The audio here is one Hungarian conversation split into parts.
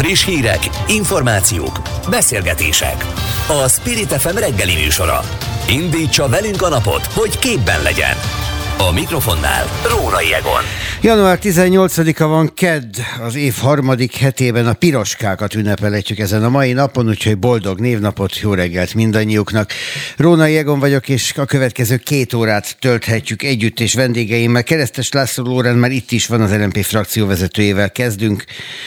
Friss hírek, információk, beszélgetések. A Spirit FM reggeli műsora. Indítsa velünk a napot, hogy képben legyen. A mikrofonnál Rórai Egon. Január 18-a van KED, az év harmadik hetében a piroskákat ünnepelhetjük ezen a mai napon, úgyhogy boldog névnapot, jó reggelt mindannyiuknak. Rónai Egon vagyok, és a következő két órát tölthetjük együtt, és vendégeimmel. Keresztes László Lórán már itt is van az LNP frakció vezetőjével kezdünk.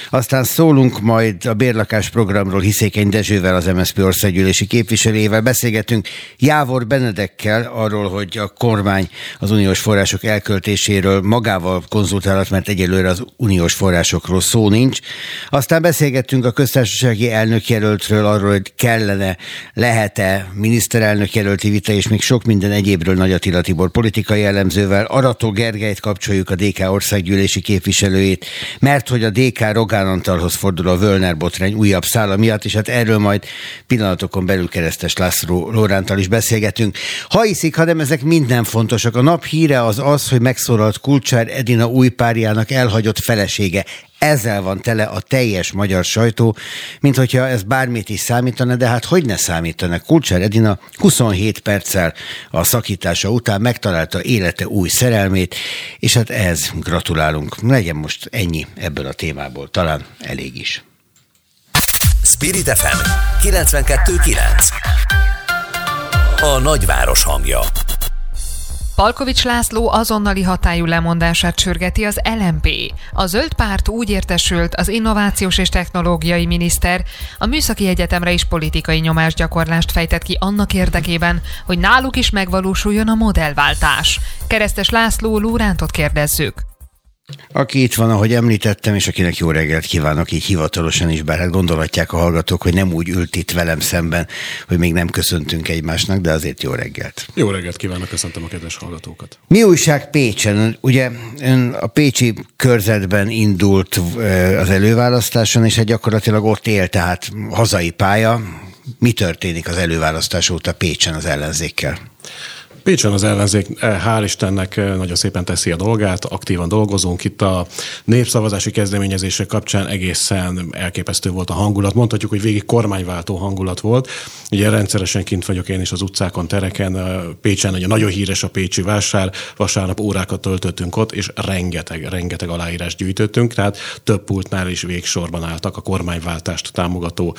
Aztán szólunk majd a bérlakás programról Hiszékeny Dezsővel, az MSZP országgyűlési képviselőjével. Beszélgetünk Jávor Benedekkel arról, hogy a kormány az uniós források elköltéséről magával konzultálat, mert egyelőre az uniós forrásokról szó nincs. Aztán beszélgettünk a köztársasági elnökjelöltről, arról, hogy kellene, lehet-e miniszterelnök jelölti vita, és még sok minden egyébről Nagy Attila Tibor politikai jellemzővel. Arató Gergelyt kapcsoljuk a DK országgyűlési képviselőjét, mert hogy a DK Rogán Antalhoz fordul a Völner botrány újabb szála miatt, és hát erről majd pillanatokon belül keresztes László Lórántal is beszélgetünk. Ha hiszik, hanem ezek minden fontosak. A nap híre az az, hogy megszólalt Kulcsár Edina új párjának elhagyott felesége. Ezzel van tele a teljes magyar sajtó, mint hogyha ez bármit is számítana, de hát hogy ne számítana. Kulcsár Edina 27 perccel a szakítása után megtalálta élete új szerelmét, és hát ez gratulálunk. Legyen most ennyi ebből a témából, talán elég is. Spirit FM 92.9 A nagyváros hangja Palkovics László azonnali hatályú lemondását sürgeti az LMP. A zöld párt úgy értesült, az innovációs és technológiai miniszter a műszaki egyetemre is politikai nyomásgyakorlást fejtett ki annak érdekében, hogy náluk is megvalósuljon a modellváltás. Keresztes László Lórántot kérdezzük. Aki itt van, ahogy említettem, és akinek jó reggelt kívánok, így hivatalosan is, bár hát gondolhatják a hallgatók, hogy nem úgy ült itt velem szemben, hogy még nem köszöntünk egymásnak, de azért jó reggelt. Jó reggelt kívánok, köszöntöm a kedves hallgatókat. Mi újság Pécsen? Ugye ön a Pécsi körzetben indult az előválasztáson, és hát gyakorlatilag ott él, tehát hazai pálya. Mi történik az előválasztás óta Pécsen az ellenzékkel? Pécsen az ellenzék, eh, hál' Istennek eh, nagyon szépen teszi a dolgát, aktívan dolgozunk. Itt a népszavazási kezdeményezések kapcsán egészen elképesztő volt a hangulat. Mondhatjuk, hogy végig kormányváltó hangulat volt. Ugye rendszeresen kint vagyok én is az utcákon, tereken. Eh, Pécsen ugye nagyon híres a Pécsi vásár. Vasárnap órákat töltöttünk ott, és rengeteg, rengeteg aláírás gyűjtöttünk. Tehát több pultnál is végsorban álltak a kormányváltást támogató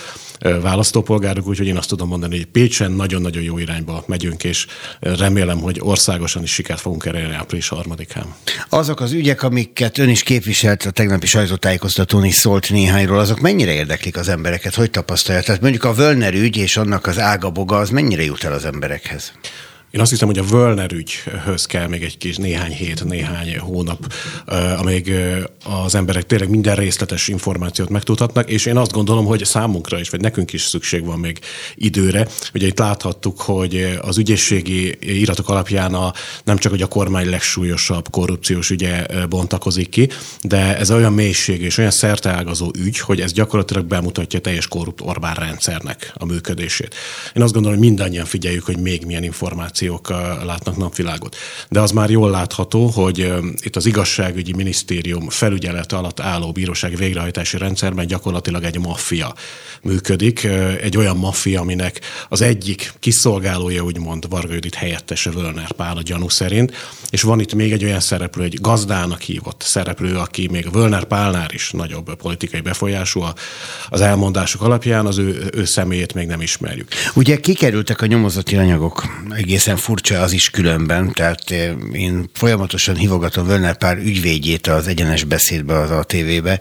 választópolgárok, úgyhogy én azt tudom mondani, hogy Pécsen nagyon-nagyon jó irányba megyünk, és remélem remélem, hogy országosan is sikert fogunk elérni április harmadikán. Azok az ügyek, amiket ön is képviselt, a tegnapi sajtótájékoztatón is szólt néhányról, azok mennyire érdeklik az embereket? Hogy tapasztalja? Tehát mondjuk a Völner ügy és annak az ágaboga, az mennyire jut el az emberekhez? Én azt hiszem, hogy a Völner ügyhöz kell még egy kis néhány hét, néhány hónap, amíg az emberek tényleg minden részletes információt megtudhatnak, és én azt gondolom, hogy számunkra is, vagy nekünk is szükség van még időre. Ugye itt láthattuk, hogy az ügyészségi iratok alapján a, nem csak hogy a kormány legsúlyosabb korrupciós ügye bontakozik ki, de ez olyan mélység és olyan szerteágazó ügy, hogy ez gyakorlatilag bemutatja teljes korrupt Orbán rendszernek a működését. Én azt gondolom, hogy mindannyian figyeljük, hogy még milyen információ információk látnak napvilágot. De az már jól látható, hogy itt az igazságügyi minisztérium felügyelete alatt álló bírósági végrehajtási rendszerben gyakorlatilag egy maffia működik. Egy olyan maffia, aminek az egyik kiszolgálója, úgymond Varga Judit helyettese Völner Pál a gyanú szerint, és van itt még egy olyan szereplő, egy gazdának hívott szereplő, aki még Völner Pálnál is nagyobb politikai befolyású az elmondások alapján, az ő, ő személyét még nem ismerjük. Ugye kikerültek a nyomozati anyagok egészen egészen furcsa az is különben, tehát eh, én folyamatosan hívogatom Völner pár ügyvédjét az egyenes beszédbe az ATV-be,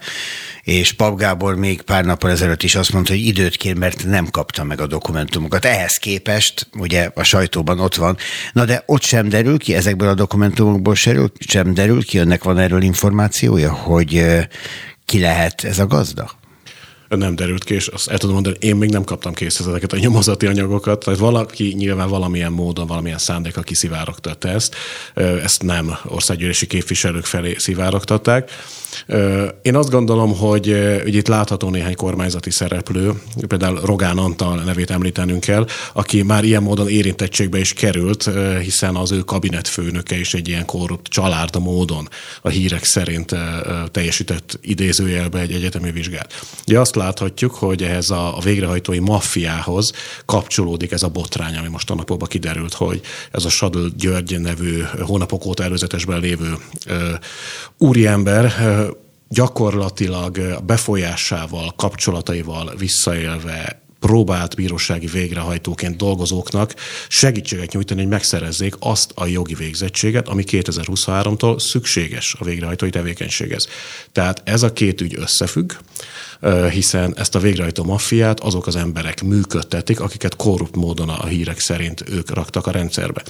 és Pap Gábor még pár nappal ezelőtt is azt mondta, hogy időt kér, mert nem kapta meg a dokumentumokat. Ehhez képest, ugye a sajtóban ott van, na de ott sem derül ki, ezekből a dokumentumokból sem derül ki, önnek van erről információja, hogy eh, ki lehet ez a gazda? Nem derült ki, és azt el tudom mondani, én még nem kaptam kész ezeket a nyomozati anyagokat, tehát valaki nyilván valamilyen módon, valamilyen szándéka kiszivárogtatta ezt, ezt nem országgyűlési képviselők felé szivárogtatták. Én azt gondolom, hogy, hogy itt látható néhány kormányzati szereplő, például Rogán Antal nevét említenünk kell, aki már ilyen módon érintettségbe is került, hiszen az ő kabinetfőnöke is egy ilyen korrupt család módon a hírek szerint teljesített idézőjelbe egy egyetemi vizsgát. Ugye azt láthatjuk, hogy ehhez a, a végrehajtói maffiához kapcsolódik ez a botrány, ami most a napokban kiderült, hogy ez a Sadl György nevű hónapok óta előzetesben lévő ö, úriember ö, gyakorlatilag befolyásával, kapcsolataival visszaélve próbált bírósági végrehajtóként dolgozóknak segítséget nyújtani, hogy megszerezzék azt a jogi végzettséget, ami 2023-tól szükséges a végrehajtói tevékenységhez. Tehát ez a két ügy összefügg, hiszen ezt a végrehajtó maffiát azok az emberek működtetik, akiket korrupt módon a hírek szerint ők raktak a rendszerbe.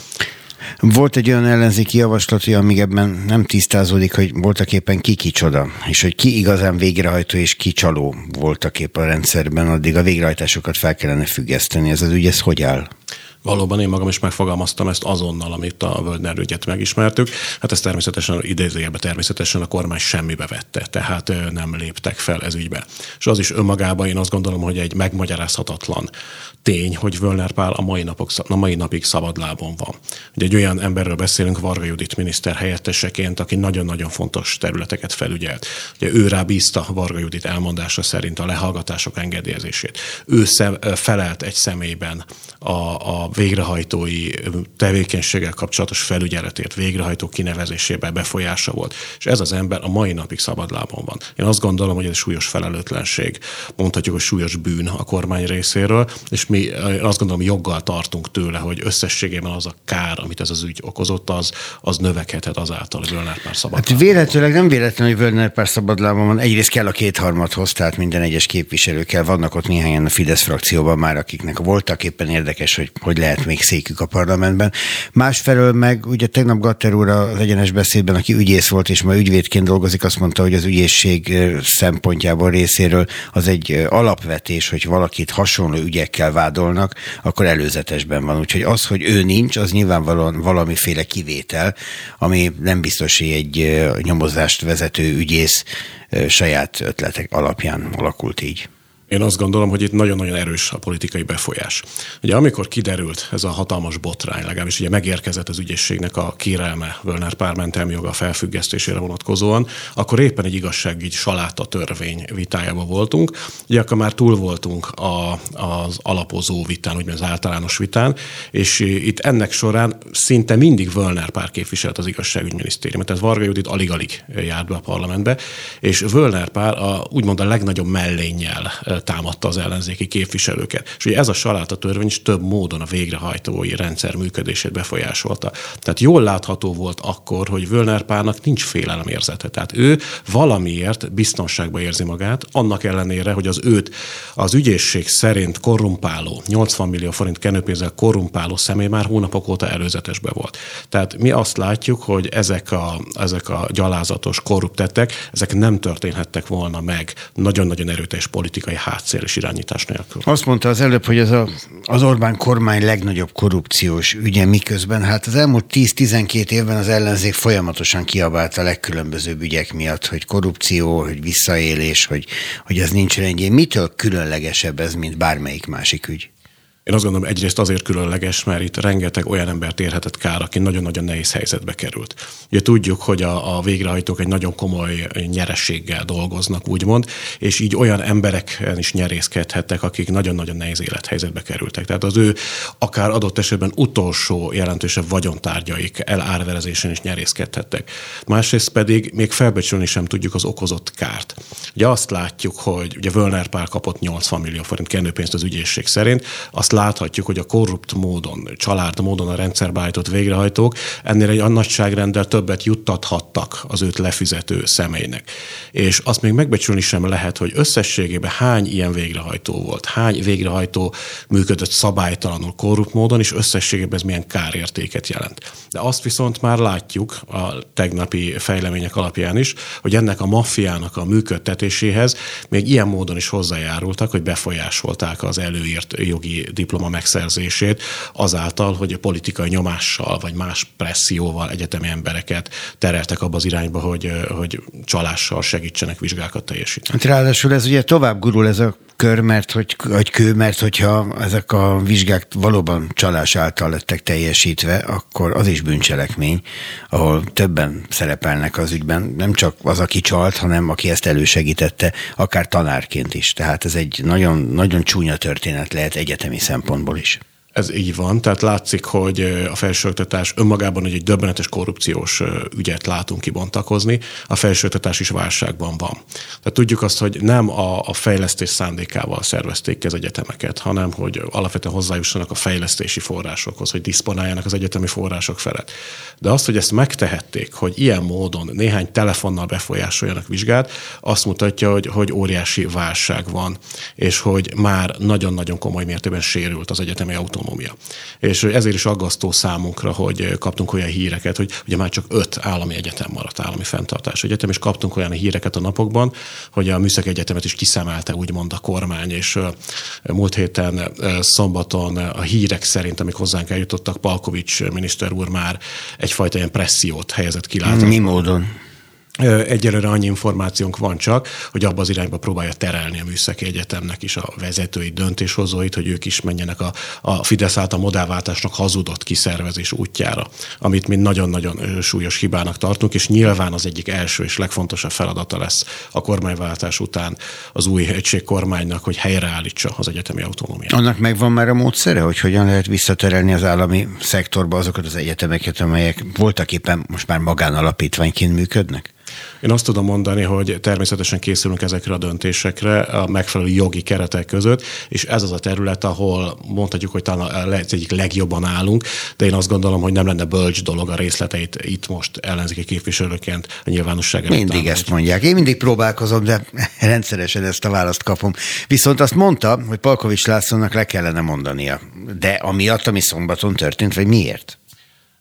Volt egy olyan ellenzéki javaslat, hogy amíg ebben nem tisztázódik, hogy voltak éppen ki kicsoda, és hogy ki igazán végrehajtó és ki csaló voltak éppen a rendszerben, addig a végrehajtásokat fel kellene függeszteni. Ez az ügy, ez hogy áll? Valóban én magam is megfogalmaztam ezt azonnal, amit a Völdner ügyet megismertük. Hát ez természetesen, idézőjelben természetesen a kormány semmibe vette, tehát nem léptek fel ez ügybe. És az is önmagában én azt gondolom, hogy egy megmagyarázhatatlan tény, hogy Völner Pál a mai, napok, a mai napig szabadlábon van. Ugye egy olyan emberről beszélünk, Varga Judit miniszter helyetteseként, aki nagyon-nagyon fontos területeket felügyelt. Ugye ő rá bízta Varga Judit elmondása szerint a lehallgatások engedélyezését. Ő szem, felelt egy személyben a, a végrehajtói tevékenységgel kapcsolatos felügyeletért, végrehajtó kinevezésében befolyása volt. És ez az ember a mai napig szabadlábon van. Én azt gondolom, hogy ez súlyos felelőtlenség, mondhatjuk, hogy súlyos bűn a kormány részéről, és mi azt gondolom joggal tartunk tőle, hogy összességében az a kár, amit ez az ügy okozott, az, az növekedhet azáltal, hogy Völner pár szabad. Hát véletlenül nem véletlen, hogy Völner pár szabadlábon van. Egyrészt kell a kétharmadhoz, tehát minden egyes képviselő kell. Vannak ott néhányan a Fidesz frakcióban már, akiknek voltak éppen érdekes, hogy hogy lehet még székük a parlamentben. Másfelől meg, ugye tegnap Gatter úr az egyenes beszédben, aki ügyész volt, és ma ügyvédként dolgozik, azt mondta, hogy az ügyészség szempontjából részéről az egy alapvetés, hogy valakit hasonló ügyekkel vádolnak, akkor előzetesben van. Úgyhogy az, hogy ő nincs, az nyilvánvalóan valamiféle kivétel, ami nem biztos, hogy egy nyomozást vezető ügyész saját ötletek alapján alakult így. Én azt gondolom, hogy itt nagyon-nagyon erős a politikai befolyás. Ugye amikor kiderült ez a hatalmas botrány, legalábbis ugye megérkezett az ügyészségnek a kérelme Völner pár mentelmi joga felfüggesztésére vonatkozóan, akkor éppen egy igazságügyi saláta törvény vitájában voltunk. Ugye akkor már túl voltunk a, az alapozó vitán, úgymond az általános vitán, és itt ennek során szinte mindig Völner pár képviselt az igazságügyminisztériumot, tehát Varga Judit alig-alig járt be a parlamentbe, és Völner pár a, úgymond a legnagyobb mellénnyel támadta az ellenzéki képviselőket. És ugye ez a saláta törvény is több módon a végrehajtói rendszer működését befolyásolta. Tehát jól látható volt akkor, hogy Völner Párnak nincs érzete. Tehát ő valamiért biztonságban érzi magát, annak ellenére, hogy az őt az ügyészség szerint korrumpáló, 80 millió forint kenőpénzzel korrumpáló személy már hónapok óta előzetesbe volt. Tehát mi azt látjuk, hogy ezek a, ezek a gyalázatos korrupt tettek, ezek nem történhettek volna meg nagyon-nagyon erőteljes politikai hátszél és irányítás nélkül. Azt mondta az előbb, hogy ez a, az Orbán kormány legnagyobb korrupciós ügye, miközben hát az elmúlt 10-12 évben az ellenzék folyamatosan kiabált a legkülönbözőbb ügyek miatt, hogy korrupció, hogy visszaélés, hogy, hogy ez nincs rendjén. Mitől különlegesebb ez, mint bármelyik másik ügy? Én azt gondolom, egyrészt azért különleges, mert itt rengeteg olyan embert érhetett kár, aki nagyon-nagyon nehéz helyzetbe került. Ugye tudjuk, hogy a, a végrehajtók egy nagyon komoly nyerességgel dolgoznak, úgymond, és így olyan emberek is nyerészkedhettek, akik nagyon-nagyon nehéz élethelyzetbe kerültek. Tehát az ő akár adott esetben utolsó jelentősebb vagyontárgyaik elárverezésen is nyerészkedhettek. Másrészt pedig még felbecsülni sem tudjuk az okozott kárt. Ugye azt látjuk, hogy ugye Völner Pál kapott 80 millió forint kenőpénzt az ügyészség szerint, azt láthatjuk, hogy a korrupt módon, család módon a rendszerbe állított végrehajtók ennél egy nagyságrenddel többet juttathattak az őt lefizető személynek. És azt még megbecsülni sem lehet, hogy összességében hány ilyen végrehajtó volt, hány végrehajtó működött szabálytalanul korrupt módon, és összességében ez milyen kárértéket jelent. De azt viszont már látjuk a tegnapi fejlemények alapján is, hogy ennek a maffiának a működtetéséhez még ilyen módon is hozzájárultak, hogy befolyásolták az előírt jogi diploma megszerzését azáltal, hogy a politikai nyomással vagy más presszióval egyetemi embereket tereltek abba az irányba, hogy, hogy csalással segítsenek vizsgákat teljesíteni. Hát ráadásul ez ugye tovább gurul ez a kör, mert hogy, vagy kő, mert hogyha ezek a vizsgák valóban csalás által lettek teljesítve, akkor az is bűncselekmény, ahol többen szerepelnek az ügyben, nem csak az, aki csalt, hanem aki ezt elősegítette, akár tanárként is. Tehát ez egy nagyon, nagyon csúnya történet lehet egyetemi szempontból is. Ez így van, tehát látszik, hogy a felsőoktatás önmagában egy döbbenetes korrupciós ügyet látunk kibontakozni, a felsőoktatás is válságban van. Tehát tudjuk azt, hogy nem a, a fejlesztés szándékával szervezték ki az egyetemeket, hanem hogy alapvetően hozzájussanak a fejlesztési forrásokhoz, hogy diszponáljanak az egyetemi források felett. De azt, hogy ezt megtehették, hogy ilyen módon néhány telefonnal befolyásoljanak vizsgát, azt mutatja, hogy, hogy óriási válság van, és hogy már nagyon-nagyon komoly mértékben sérült az egyetemi autó autonómia. És ezért is aggasztó számunkra, hogy kaptunk olyan híreket, hogy ugye már csak öt állami egyetem maradt, állami fenntartás egyetem, és kaptunk olyan híreket a napokban, hogy a Műszaki Egyetemet is kiszemelte úgymond a kormány, és múlt héten szombaton a hírek szerint, amik hozzánk eljutottak, Palkovics miniszter úr már egyfajta ilyen pressziót helyezett kilátásba. Mi módon? Egyelőre annyi információnk van csak, hogy abba az irányba próbálja terelni a Műszaki Egyetemnek is a vezetői döntéshozóit, hogy ők is menjenek a, a Fidesz által modellváltásnak hazudott kiszervezés útjára, amit mi nagyon-nagyon súlyos hibának tartunk, és nyilván az egyik első és legfontosabb feladata lesz a kormányváltás után az új egységkormánynak, hogy helyreállítsa az egyetemi autonómiát. Annak megvan már a módszere, hogy hogyan lehet visszaterelni az állami szektorba azokat az egyetemeket, amelyek voltak éppen most már magánalapítványként működnek? Én azt tudom mondani, hogy természetesen készülünk ezekre a döntésekre a megfelelő jogi keretek között, és ez az a terület, ahol mondhatjuk, hogy talán az egyik legjobban állunk, de én azt gondolom, hogy nem lenne bölcs dolog a részleteit itt most ellenzéki képviselőként a nyilvánosság Mindig állni. ezt mondják. Én mindig próbálkozom, de rendszeresen ezt a választ kapom. Viszont azt mondta, hogy Palkovics Lászlónak le kellene mondania. De amiatt, ami szombaton történt, vagy miért?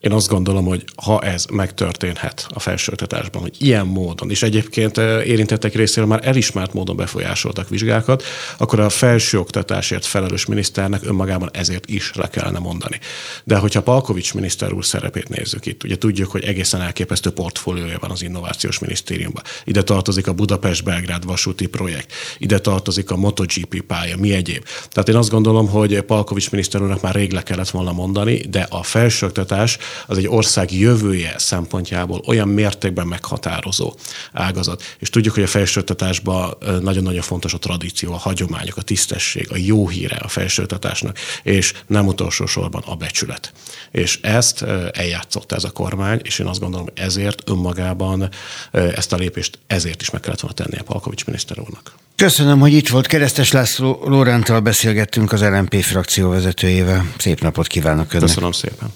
Én azt gondolom, hogy ha ez megtörténhet a felsőoktatásban, hogy ilyen módon, és egyébként eh, érintettek részéről már elismert módon befolyásoltak vizsgákat, akkor a felsőoktatásért felelős miniszternek önmagában ezért is le kellene mondani. De hogyha Palkovics miniszter úr szerepét nézzük itt, ugye tudjuk, hogy egészen elképesztő portfóliója van az innovációs minisztériumban. Ide tartozik a Budapest-Belgrád vasúti projekt, ide tartozik a MotoGP pálya, mi egyéb. Tehát én azt gondolom, hogy Palkovics miniszter úrnak már rég le kellett volna mondani, de a felsőoktatás az egy ország jövője szempontjából olyan mértékben meghatározó ágazat. És tudjuk, hogy a felsőoktatásban nagyon-nagyon fontos a tradíció, a hagyományok, a tisztesség, a jó híre a felsőoktatásnak, és nem utolsó sorban a becsület. És ezt eljátszott ez a kormány, és én azt gondolom, ezért önmagában ezt a lépést ezért is meg kellett volna tenni a Palkovics miniszter úrnak. Köszönöm, hogy itt volt. Keresztes László Lórántal beszélgettünk az LMP frakció vezetőjével. Szép napot kívánok Önnek. Köszönöm szépen.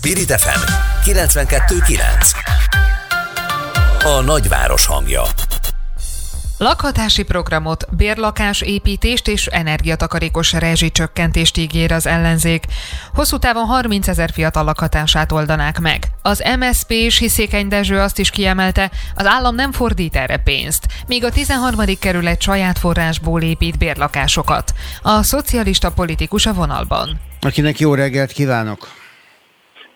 Spirit FM 92.9 A nagyváros hangja Lakhatási programot, bérlakás építést és energiatakarékos rezsicsökkentést ígér az ellenzék. Hosszú távon 30 ezer fiatal lakhatását oldanák meg. Az MSP és Hiszékeny Dezső azt is kiemelte, az állam nem fordít erre pénzt, míg a 13. kerület saját forrásból épít bérlakásokat. A szocialista politikus a vonalban. Akinek jó reggelt kívánok!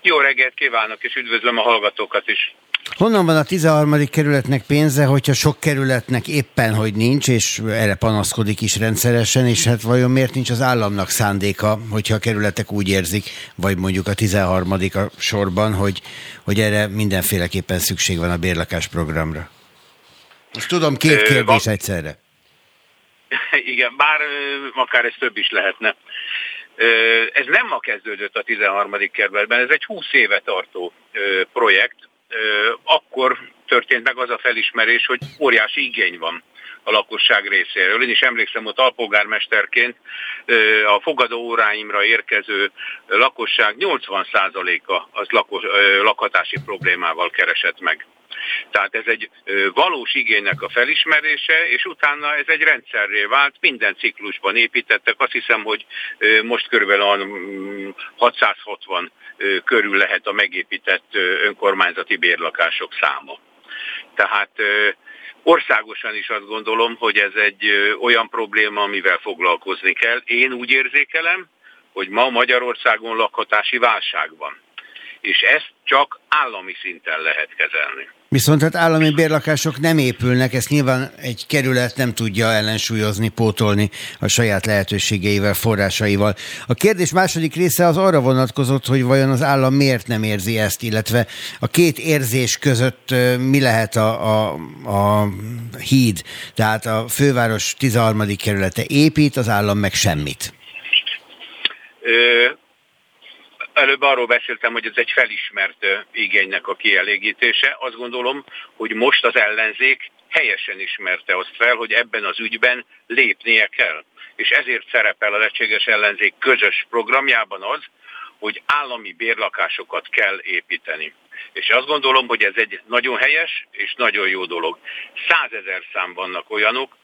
Jó reggelt kívánok, és üdvözlöm a hallgatókat is. Honnan van a 13. kerületnek pénze, hogyha sok kerületnek éppen, hogy nincs, és erre panaszkodik is rendszeresen, és hát vajon miért nincs az államnak szándéka, hogyha a kerületek úgy érzik, vagy mondjuk a 13. a sorban, hogy, hogy erre mindenféleképpen szükség van a bérlakás programra? Most tudom, két kérdés egyszerre. Igen, bár akár ez több is lehetne. Ez nem ma kezdődött a 13. kerületben, ez egy 20 éve tartó projekt. Akkor történt meg az a felismerés, hogy óriási igény van a lakosság részéről. Én is emlékszem, hogy alpolgármesterként a fogadó óráimra érkező lakosság 80%-a az lakos, lakhatási problémával keresett meg. Tehát ez egy valós igénynek a felismerése, és utána ez egy rendszerré vált, minden ciklusban építettek, azt hiszem, hogy most körülbelül 660 körül lehet a megépített önkormányzati bérlakások száma. Tehát Országosan is azt gondolom, hogy ez egy olyan probléma, amivel foglalkozni kell. Én úgy érzékelem, hogy ma Magyarországon lakhatási válság van. És ezt csak állami szinten lehet kezelni. Viszont hát állami bérlakások nem épülnek, ezt nyilván egy kerület nem tudja ellensúlyozni, pótolni a saját lehetőségeivel, forrásaival. A kérdés második része az arra vonatkozott, hogy vajon az állam miért nem érzi ezt, illetve a két érzés között mi lehet a, a, a híd, tehát a főváros 13. kerülete épít, az állam meg semmit. Előbb arról beszéltem, hogy ez egy felismert igénynek a kielégítése. Azt gondolom, hogy most az ellenzék helyesen ismerte azt fel, hogy ebben az ügyben lépnie kell. És ezért szerepel a lehetséges ellenzék közös programjában az, hogy állami bérlakásokat kell építeni. És azt gondolom, hogy ez egy nagyon helyes és nagyon jó dolog. Százezer szám vannak olyanok,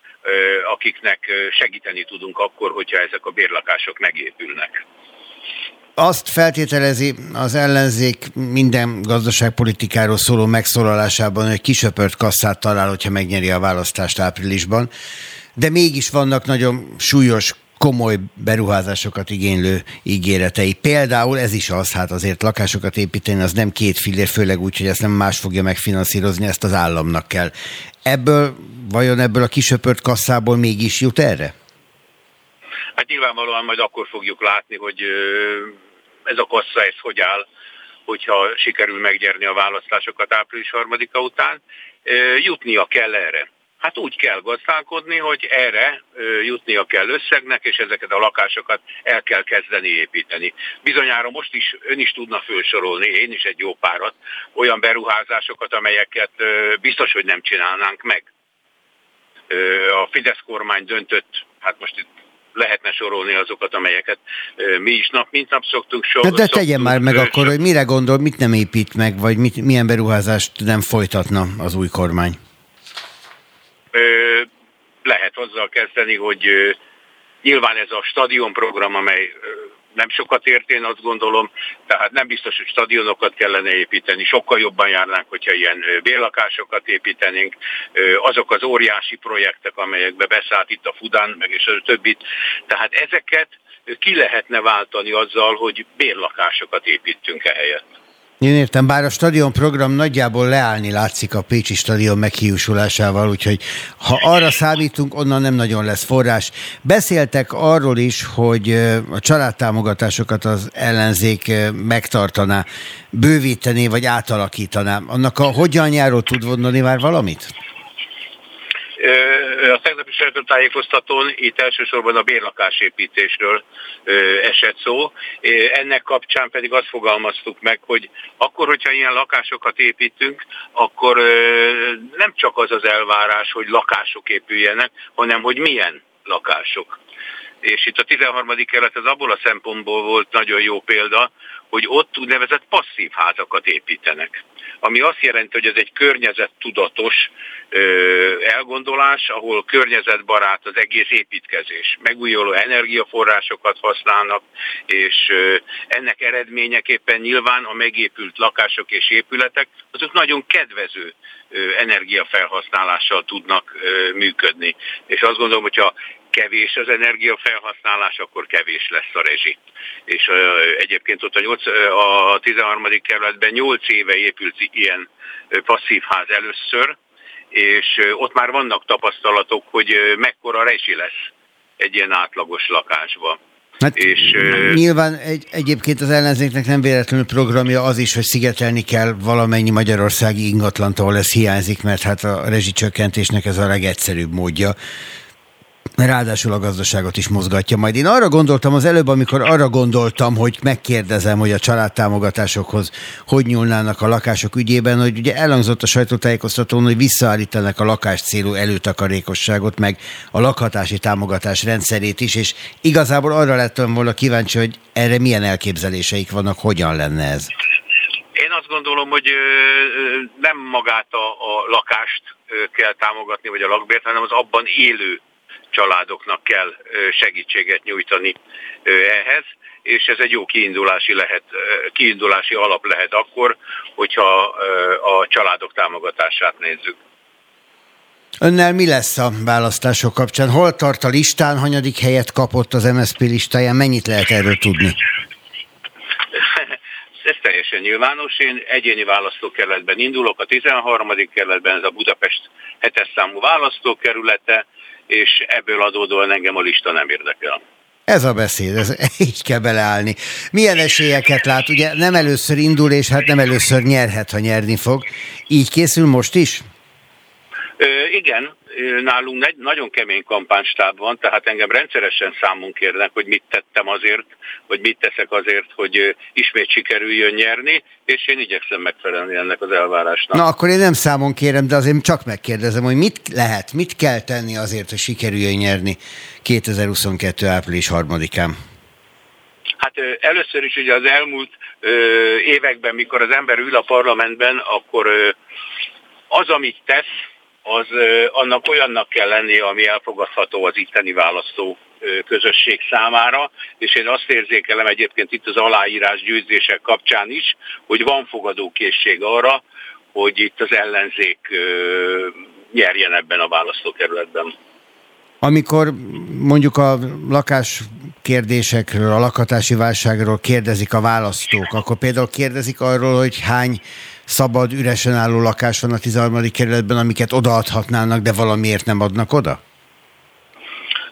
akiknek segíteni tudunk akkor, hogyha ezek a bérlakások megépülnek azt feltételezi az ellenzék minden gazdaságpolitikáról szóló megszólalásában, hogy kisöpört kasszát talál, hogyha megnyeri a választást áprilisban, de mégis vannak nagyon súlyos komoly beruházásokat igénylő ígéretei. Például ez is az, hát azért lakásokat építeni az nem két fillér, főleg úgy, hogy ezt nem más fogja megfinanszírozni, ezt az államnak kell. Ebből, vajon ebből a kisöpört kasszából mégis jut erre? Hát nyilvánvalóan majd akkor fogjuk látni, hogy ez a kassa ez hogy áll, hogyha sikerül meggyerni a választásokat április harmadika után. Jutnia kell erre. Hát úgy kell gazdálkodni, hogy erre jutnia kell összegnek, és ezeket a lakásokat el kell kezdeni építeni. Bizonyára most is ön is tudna felsorolni, én is egy jó párat, olyan beruházásokat, amelyeket biztos, hogy nem csinálnánk meg. A Fidesz kormány döntött, hát most itt lehetne sorolni azokat, amelyeket mi is nap mint nap szoktunk sorolni. De, de tegyen már meg akkor, hogy mire gondol, mit nem épít meg, vagy mit, milyen beruházást nem folytatna az új kormány? Lehet azzal kezdeni, hogy nyilván ez a stadionprogram, amely nem sokat ért, én azt gondolom, tehát nem biztos, hogy stadionokat kellene építeni, sokkal jobban járnánk, hogyha ilyen bérlakásokat építenénk, azok az óriási projektek, amelyekbe beszállt itt a Fudán, meg és a többit, tehát ezeket ki lehetne váltani azzal, hogy bérlakásokat építünk ehelyett. Én értem, bár a stadion program nagyjából leállni látszik a Pécsi stadion meghiúsulásával, úgyhogy ha arra számítunk, onnan nem nagyon lesz forrás. Beszéltek arról is, hogy a családtámogatásokat az ellenzék megtartaná, bővítené vagy átalakítaná. Annak a hogyanjáról tud mondani már valamit? A tegnapi sajtótájékoztatón itt elsősorban a bérlakásépítésről esett szó. Ennek kapcsán pedig azt fogalmaztuk meg, hogy akkor, hogyha ilyen lakásokat építünk, akkor nem csak az az elvárás, hogy lakások épüljenek, hanem hogy milyen lakások. És itt a 13. kelet az abból a szempontból volt nagyon jó példa, hogy ott úgynevezett passzív házakat építenek. Ami azt jelenti, hogy ez egy környezettudatos elgondolás, ahol környezetbarát az egész építkezés. Megújuló energiaforrásokat használnak, és ennek eredményeképpen nyilván a megépült lakások és épületek azok nagyon kedvező energiafelhasználással tudnak működni. És azt gondolom, hogyha kevés az energiafelhasználás, akkor kevés lesz a rezsi. És egyébként ott a, 8, a 13. kerületben 8 éve épült ilyen passzív ház először, és ott már vannak tapasztalatok, hogy mekkora rezsi lesz egy ilyen átlagos lakásban. Hát és, nyilván egy, egyébként az ellenzéknek nem véletlenül programja az is, hogy szigetelni kell valamennyi magyarországi ingatlant, ahol ez hiányzik, mert hát a rezsicsökkentésnek ez a legegyszerűbb módja ráadásul a gazdaságot is mozgatja. Majd én arra gondoltam az előbb, amikor arra gondoltam, hogy megkérdezem, hogy a családtámogatásokhoz hogy nyúlnának a lakások ügyében, hogy ugye elhangzott a sajtótájékoztatón, hogy visszaállítanak a lakás célú előtakarékosságot, meg a lakhatási támogatás rendszerét is, és igazából arra lettem volna kíváncsi, hogy erre milyen elképzeléseik vannak, hogyan lenne ez. Én azt gondolom, hogy nem magát a, a lakást kell támogatni, vagy a lakbért, hanem az abban élő családoknak kell segítséget nyújtani ehhez, és ez egy jó kiindulási, lehet, kiindulási alap lehet akkor, hogyha a családok támogatását nézzük. Önnel mi lesz a választások kapcsán? Hol tart a listán, hanyadik helyet kapott az MSZP listáján? Mennyit lehet erről tudni? Ez teljes teljesen nyilvános. Én egyéni választókerületben indulok, a 13. kerületben, ez a Budapest 7 számú választókerülete, és ebből adódóan engem a lista nem érdekel. Ez a beszéd, ez, így kell beleállni. Milyen esélyeket lát? Ugye nem először indul, és hát nem először nyerhet, ha nyerni fog. Így készül most is? Ö, igen, nálunk nagyon kemény kampánystáb van, tehát engem rendszeresen számunk kérnek, hogy mit tettem azért, vagy mit teszek azért, hogy ismét sikerüljön nyerni, és én igyekszem megfelelni ennek az elvárásnak. Na akkor én nem számon kérem, de azért csak megkérdezem, hogy mit lehet, mit kell tenni azért, hogy sikerüljön nyerni 2022. április 3-án? Hát először is ugye az elmúlt években, mikor az ember ül a parlamentben, akkor az, amit tesz, az annak olyannak kell lennie, ami elfogadható az itteni választó közösség számára, és én azt érzékelem egyébként itt az aláírás győzések kapcsán is, hogy van fogadókészség arra, hogy itt az ellenzék nyerjen ebben a választókerületben. Amikor mondjuk a lakás kérdésekről, a lakatási válságról kérdezik a választók, akkor például kérdezik arról, hogy hány szabad, üresen álló lakás van a 13. kerületben, amiket odaadhatnának, de valamiért nem adnak oda?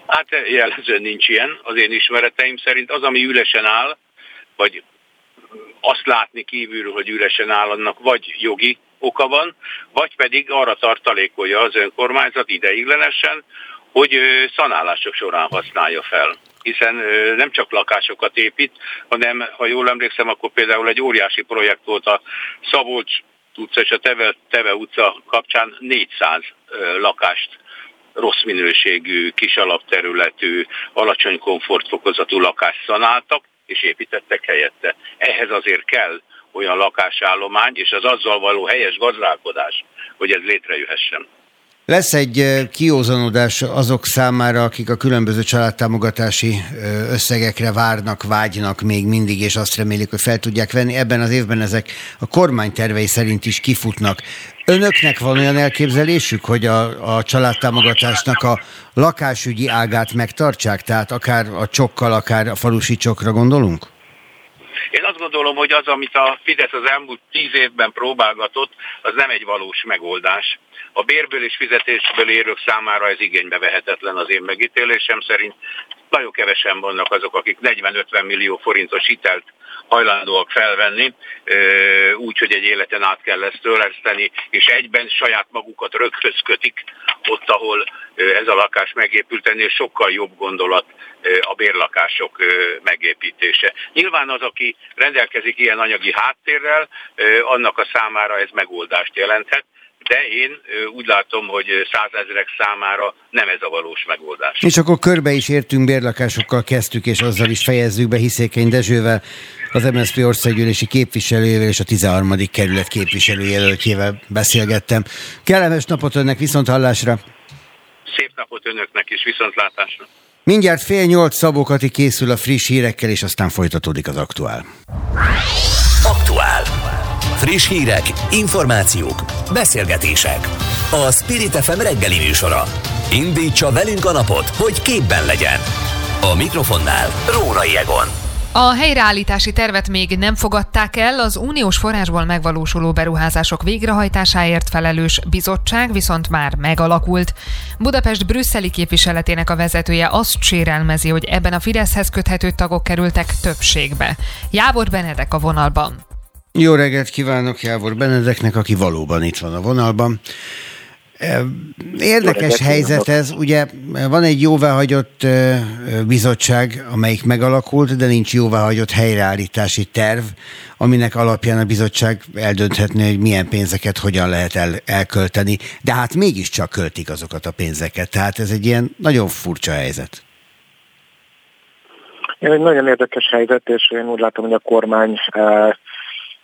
Hát jellemzően nincs ilyen. Az én ismereteim szerint az, ami üresen áll, vagy azt látni kívülről, hogy üresen áll, annak vagy jogi oka van, vagy pedig arra tartalékolja az önkormányzat ideiglenesen, hogy szanálások során használja fel hiszen nem csak lakásokat épít, hanem, ha jól emlékszem, akkor például egy óriási projekt volt a Szabolcs utca és a Teve, Teve utca kapcsán 400 lakást rossz minőségű, kis alapterületű, alacsony komfortfokozatú lakást szanáltak, és építettek helyette. Ehhez azért kell olyan lakásállomány, és az azzal való helyes gazdálkodás, hogy ez létrejöhessen. Lesz egy kiózanodás azok számára, akik a különböző családtámogatási összegekre várnak, vágynak még mindig, és azt remélik, hogy fel tudják venni. Ebben az évben ezek a kormány tervei szerint is kifutnak. Önöknek van olyan elképzelésük, hogy a, a családtámogatásnak a lakásügyi ágát megtartsák? Tehát akár a csokkal, akár a falusi csokra gondolunk? Én azt gondolom, hogy az, amit a Fidesz az elmúlt tíz évben próbálgatott, az nem egy valós megoldás. A bérből és fizetésből érők számára ez igénybe vehetetlen az én megítélésem szerint. Nagyon kevesen vannak azok, akik 40-50 millió forintos hitelt hajlandóak felvenni, úgy, hogy egy életen át kell ezt törleszteni, és egyben saját magukat röghöz kötik, ott, ahol ez a lakás megépült, ennél sokkal jobb gondolat a bérlakások megépítése. Nyilván az, aki rendelkezik ilyen anyagi háttérrel, annak a számára ez megoldást jelenthet, de én úgy látom, hogy százezrek számára nem ez a valós megoldás. És akkor körbe is értünk, bérlakásokkal kezdtük, és azzal is fejezzük be Hiszékeny Dezsővel, az MSZP országgyűlési képviselőjével és a 13. kerület képviselőjelöltjével beszélgettem. Kellemes napot önnek, viszont hallásra! Szép napot önöknek is, viszontlátásra! Mindjárt fél nyolc szabókati készül a friss hírekkel, és aztán folytatódik az aktuál. Aktuál. Friss hírek, információk, beszélgetések. A Spirit FM reggeli műsora. Indítsa velünk a napot, hogy képben legyen. A mikrofonnál Rórai Egon. A helyreállítási tervet még nem fogadták el, az uniós forrásból megvalósuló beruházások végrehajtásáért felelős bizottság viszont már megalakult. Budapest brüsszeli képviseletének a vezetője azt sérelmezi, hogy ebben a Fideszhez köthető tagok kerültek többségbe. Jávor Benedek a vonalban. Jó reggelt kívánok Jávor Benedeknek, aki valóban itt van a vonalban. Érdekes helyzet ez, ugye van egy jóváhagyott bizottság, amelyik megalakult, de nincs jóváhagyott helyreállítási terv, aminek alapján a bizottság eldönthetné, hogy milyen pénzeket hogyan lehet el, elkölteni, de hát mégiscsak költik azokat a pénzeket, tehát ez egy ilyen nagyon furcsa helyzet. Ez egy nagyon érdekes helyzet, és én úgy látom, hogy a kormány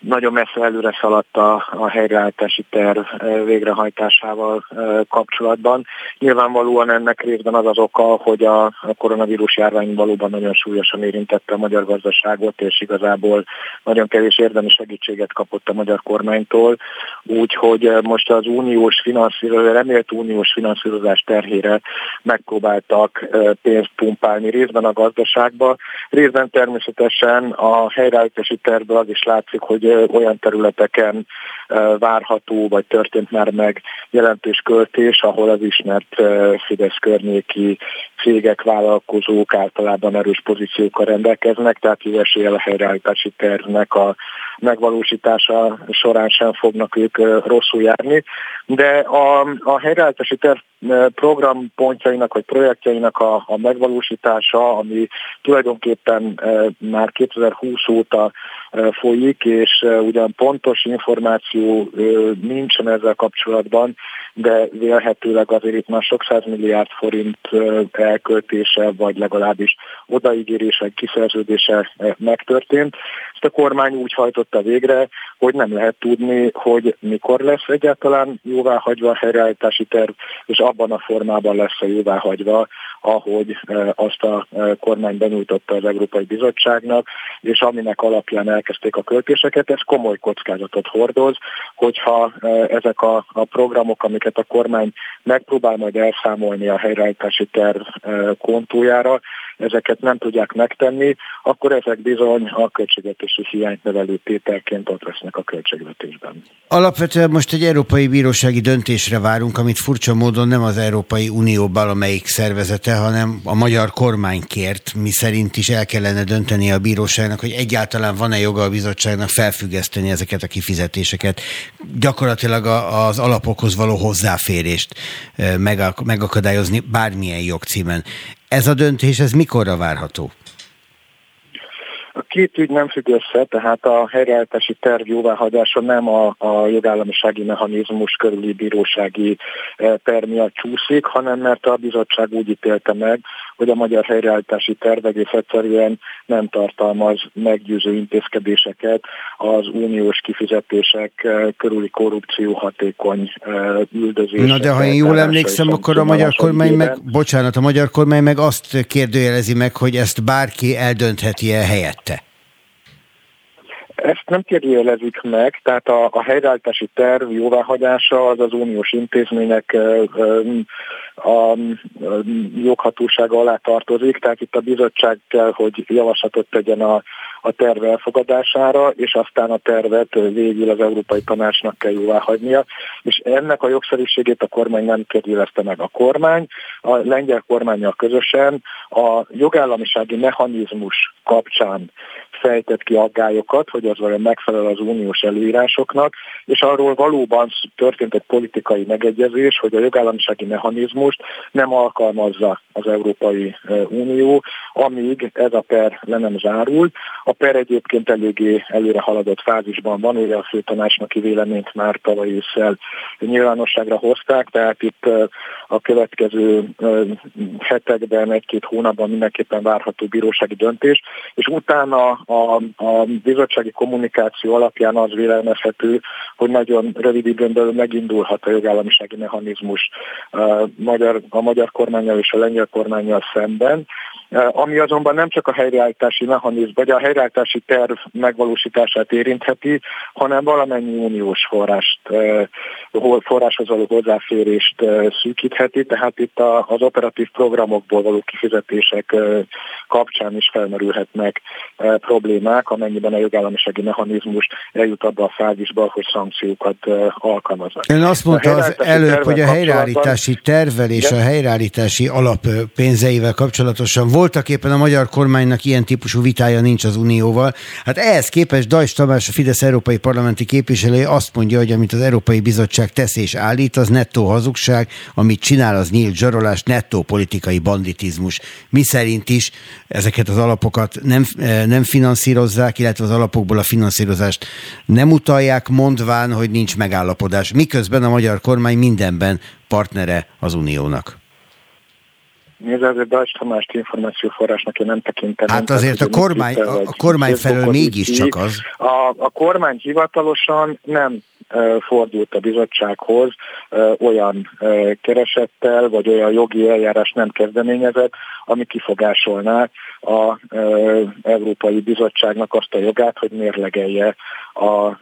nagyon messze előre szaladt a, a helyreállítási terv végrehajtásával kapcsolatban. Nyilvánvalóan ennek részben az az oka, hogy a, a koronavírus járvány valóban nagyon súlyosan érintette a magyar gazdaságot, és igazából nagyon kevés érdemi segítséget kapott a magyar kormánytól, úgyhogy most az uniós finanszírozás, remélt uniós finanszírozás terhére megpróbáltak pénzt pumpálni részben a gazdaságba, részben természetesen a helyreállítási tervből az is látszik, hogy olyan területeken várható, vagy történt már meg jelentős költés, ahol az ismert Fidesz környéki cégek, vállalkozók általában erős pozíciókkal rendelkeznek, tehát eséllyel a helyreállítási tervnek a megvalósítása során sem fognak ők rosszul járni. De a, a helyreállítási terv programpontjainak vagy projektjainak a, a megvalósítása, ami tulajdonképpen már 2020 óta folyik, és ugyan pontos információ nincsen ezzel kapcsolatban, de vélhetőleg azért itt már sok milliárd forint elköltése, vagy legalábbis odaígérések kiszerződése megtörtént. Ezt a kormány úgy hajtotta végre, hogy nem lehet tudni, hogy mikor lesz egyáltalán jóváhagyva a helyreállítási terv, és abban a formában lesz a jóváhagyva, ahogy azt a kormány benyújtotta az Európai Bizottságnak, és aminek alapján elkezdték a költéseket, ez komoly kockázatot hordoz, hogyha ezek a, a programok, amiket a kormány megpróbál majd elszámolni a helyreállítási terv kontójára, ezeket nem tudják megtenni, akkor ezek bizony a költségvetési hiányt nevelő tételként ott lesznek a költségvetésben. Alapvetően most egy európai bírósági döntésre várunk, amit furcsa módon nem az Európai Unió valamelyik szervezete, hanem a magyar kormány kért, mi szerint is el kellene dönteni a bíróságnak, hogy egyáltalán van-e joga a bizottságnak felfüggeszteni ezeket a kifizetéseket. Gyakorlatilag az alapokhoz való hozzáférést megakadályozni bármilyen jogcímen. Ez a döntés, ez mikorra várható? A két ügy nem függ össze, tehát a helyreállítási terv jóváhagyása nem a, a jogállamisági mechanizmus körüli bírósági per miatt csúszik, hanem mert a bizottság úgy ítélte meg, hogy a magyar helyreállítási terv egész egyszerűen nem tartalmaz meggyőző intézkedéseket az uniós kifizetések körüli korrupció hatékony üldözése. Na de ha én jól emlékszem, akkor a magyar kormány meg, bocsánat, a magyar kormány meg azt kérdőjelezi meg, hogy ezt bárki eldöntheti-e helyette. Ezt nem kérdőjelezik meg, tehát a, a helyreállítási terv jóváhagyása az az uniós intézmények a joghatósága alá tartozik, tehát itt a bizottság kell, hogy javaslatot tegyen a, a terv elfogadására, és aztán a tervet végül az Európai Tanácsnak kell jóváhagynia, és ennek a jogszerűségét a kormány nem kérdőjelezte meg. A kormány, a lengyel kormányjal közösen a jogállamisági mechanizmus kapcsán fejtett ki aggályokat, hogy az vajon megfelel az uniós előírásoknak, és arról valóban történt egy politikai megegyezés, hogy a jogállamisági mechanizmust nem alkalmazza az Európai Unió, amíg ez a per le nem zárul. A per egyébként eléggé előre haladott fázisban van, ugye a főtanácsnoki véleményt már tavaly ősszel nyilvánosságra hozták, tehát itt a következő hetekben, egy-két hónapban mindenképpen várható bírósági döntés, és utána a, a bizottsági kommunikáció alapján az vélelmezhető, hogy nagyon rövid időn belül megindulhat a jogállamisági mechanizmus a magyar, a magyar kormányjal és a lengyel kormányjal szemben, ami azonban nem csak a helyreállítási mechanizmus, vagy a helyreállítási terv megvalósítását érintheti, hanem valamennyi uniós forrást, forráshoz való hozzáférést szűkítheti, tehát itt az operatív programokból való kifizetések kapcsán is felmerülhetnek problémák, amennyiben a jogállamisági mechanizmus eljut abba a fázisba, hogy szankciókat alkalmaznak. Ön azt mondta az előbb, hogy a helyreállítási tervvel és a helyreállítási alap pénzeivel kapcsolatosan voltak éppen a magyar kormánynak ilyen típusú vitája nincs az Unióval. Hát ehhez képest Dajs Tamás, a Fidesz európai parlamenti képviselője azt mondja, hogy amit az Európai Bizottság tesz és állít, az nettó hazugság, amit csinál, az nyílt zsarolás, nettó politikai banditizmus. Mi szerint is ezeket az alapokat nem, nem finanszírozzák, illetve az alapokból a finanszírozást nem utalják, mondván, hogy nincs megállapodás. Miközben a magyar kormány mindenben partnere az Uniónak. Nézd, azért Dajs Tamást információforrásnak én nem tekintem. Hát azért a kormány, a, a kormány felől mégiscsak az. A, a kormány hivatalosan nem fordult a bizottsághoz olyan keresettel, vagy olyan jogi eljárás nem kezdeményezett, ami kifogásolná a Európai Bizottságnak azt a jogát, hogy mérlegelje a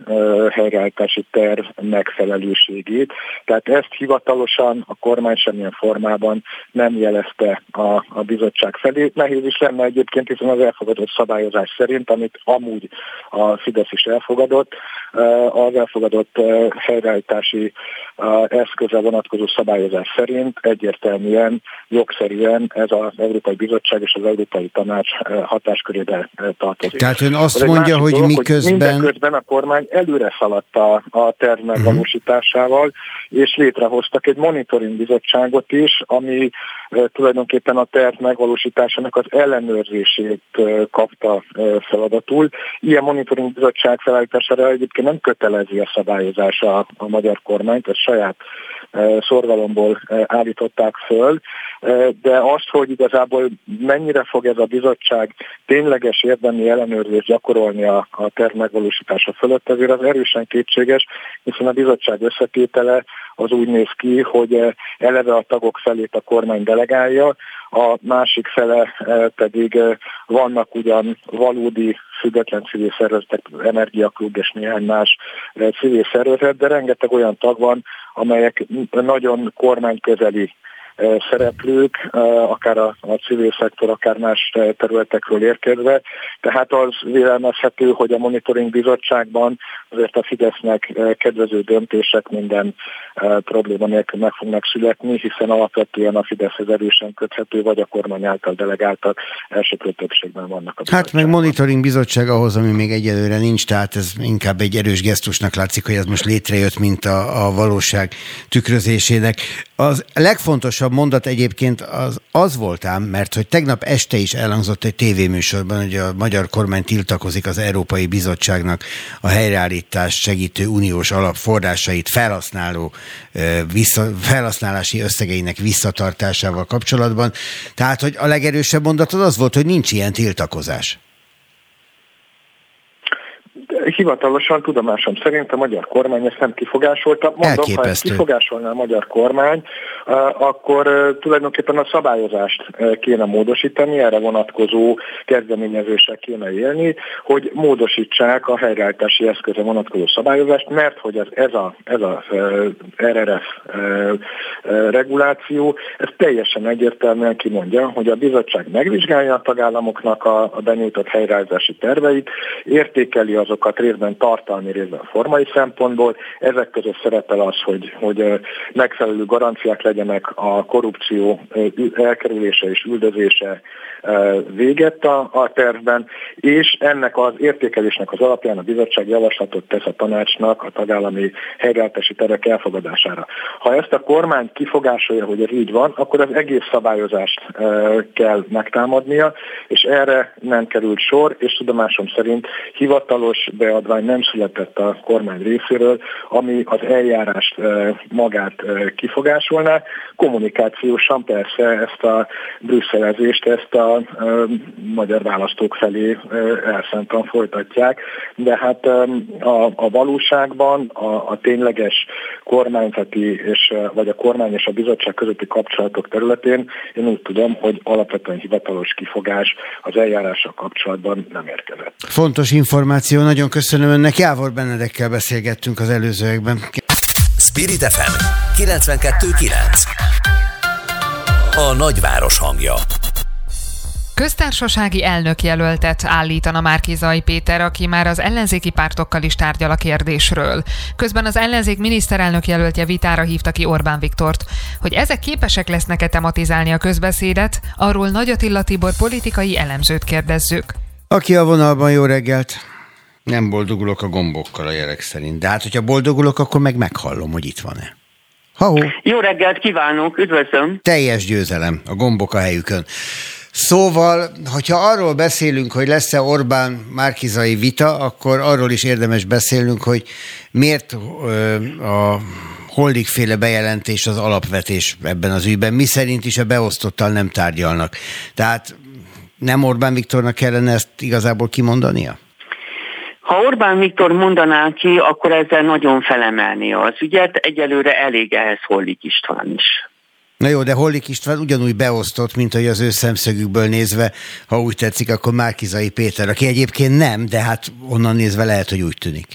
helyreállítási terv megfelelőségét. Tehát ezt hivatalosan a kormány semmilyen formában nem jelezte a, a bizottság felé. Nehéz is lenne egyébként, hiszen az elfogadott szabályozás szerint, amit amúgy a Fidesz is elfogadott, az elfogadott helyreállítási eszköze vonatkozó szabályozás szerint egyértelműen, jogszerűen ez az Európai Bizottság és az Európai Tanács hatáskörébe tartozik. Tehát ön azt mondja, hogy dolog, miközben... Hogy közben a kormány előre szaladt a, a terv mhm. megvalósításával, és létrehoztak egy monitoring bizottságot is, ami tulajdonképpen a terv megvalósításának az ellenőrzését kapta feladatul. Ilyen monitoring bizottság felállítására egyébként nem kötelezi a szabályozás a, a magyar kormányt, ezt saját szorgalomból állították föl, de azt, hogy igazából mennyire fog ez a bizottság tényleges érdemi ellenőrzést gyakorolni a, a terv megvalósítása fölött, ezért az erősen kétséges, hiszen a bizottság összetétele az úgy néz ki, hogy eleve a tagok felét a kormány delegálja, a másik fele pedig vannak ugyan valódi független civil szervezetek, Energiaklub és néhány más civil szervezet, de rengeteg olyan tag van, amelyek nagyon kormányközeli szereplők, akár a, a civil szektor, akár más területekről érkezve. Tehát az vélelmezhető, hogy a monitoring bizottságban azért a Fidesznek kedvező döntések minden probléma nélkül meg fognak születni, hiszen alapvetően a Fideszhez erősen köthető, vagy a kormány által delegáltak elsőprő többségben vannak a Hát meg monitoring bizottság ahhoz, ami még egyelőre nincs, tehát ez inkább egy erős gesztusnak látszik, hogy ez most létrejött, mint a, a valóság tükrözésének. Az legfontosabb mondat egyébként az, az voltám, mert hogy tegnap este is elhangzott egy tévéműsorban, hogy a magyar kormány tiltakozik az Európai Bizottságnak a helyreállítás segítő uniós alapforrásait felhasználó vissza, felhasználási összegeinek visszatartásával kapcsolatban. Tehát, hogy a legerősebb mondat az, az volt, hogy nincs ilyen tiltakozás. Hivatalosan tudomásom szerint a magyar kormány ezt nem kifogásolta. Mondom, ha ezt kifogásolná a magyar kormány, akkor tulajdonképpen a szabályozást kéne módosítani, erre vonatkozó kezdeményezések kéne élni, hogy módosítsák a helyreállítási eszköze vonatkozó szabályozást, mert hogy ez, ez a, ez a RRF reguláció, ez teljesen egyértelműen kimondja, hogy a bizottság megvizsgálja a tagállamoknak a, a benyújtott helyreállítási terveit, értékeli azokat részben tartalmi, részben formai szempontból. Ezek között szerepel az, hogy, hogy megfelelő garanciák legyenek a korrupció elkerülése és üldözése véget a, a tervben, és ennek az értékelésnek az alapján a bizottság javaslatot tesz a tanácsnak a tagállami helyreállítási terek elfogadására. Ha ezt a kormány kifogásolja, hogy ez így van, akkor az egész szabályozást kell megtámadnia, és erre nem került sor, és tudomásom szerint hivatalos beadvány nem született a kormány részéről, ami az eljárást magát kifogásolná. Kommunikációsan persze ezt a brüsszelezést, ezt a magyar választók felé elszántan folytatják, de hát a, a valóságban a, a tényleges kormányzati és, vagy a kormány és a bizottság közötti kapcsolatok területén én úgy tudom, hogy alapvetően hivatalos kifogás az eljárással kapcsolatban nem érkezett. Fontos információ, nagyon köszönöm önnek. Jávor Benedekkel beszélgettünk az előzőekben. Spirit FM 92.9 A nagyváros hangja Köztársasági elnökjelöltet állítana Márkizai Péter, aki már az ellenzéki pártokkal is tárgyal a kérdésről. Közben az ellenzék miniszterelnök jelöltje vitára hívta ki Orbán Viktort. Hogy ezek képesek lesznek-e tematizálni a közbeszédet, arról Nagy Attila Tibor politikai elemzőt kérdezzük. Aki a vonalban, jó reggelt! Nem boldogulok a gombokkal a jelek szerint. De hát, hogyha boldogulok, akkor meg meghallom, hogy itt van-e. Ha-ho. Jó reggelt kívánok, üdvözlöm! Teljes győzelem, a gombok a helyükön. Szóval, hogyha arról beszélünk, hogy lesz-e Orbán Márkizai vita, akkor arról is érdemes beszélnünk, hogy miért a féle bejelentés az alapvetés ebben az ügyben, mi szerint is a beosztottal nem tárgyalnak. Tehát nem Orbán Viktornak kellene ezt igazából kimondania? Ha Orbán Viktor mondaná ki, akkor ezzel nagyon felemelni az ügyet, egyelőre elég ehhez Hollik István is. Na jó, de Hollik István ugyanúgy beosztott, mint hogy az ő szemszögükből nézve, ha úgy tetszik, akkor Márkizai Péter, aki egyébként nem, de hát onnan nézve lehet, hogy úgy tűnik.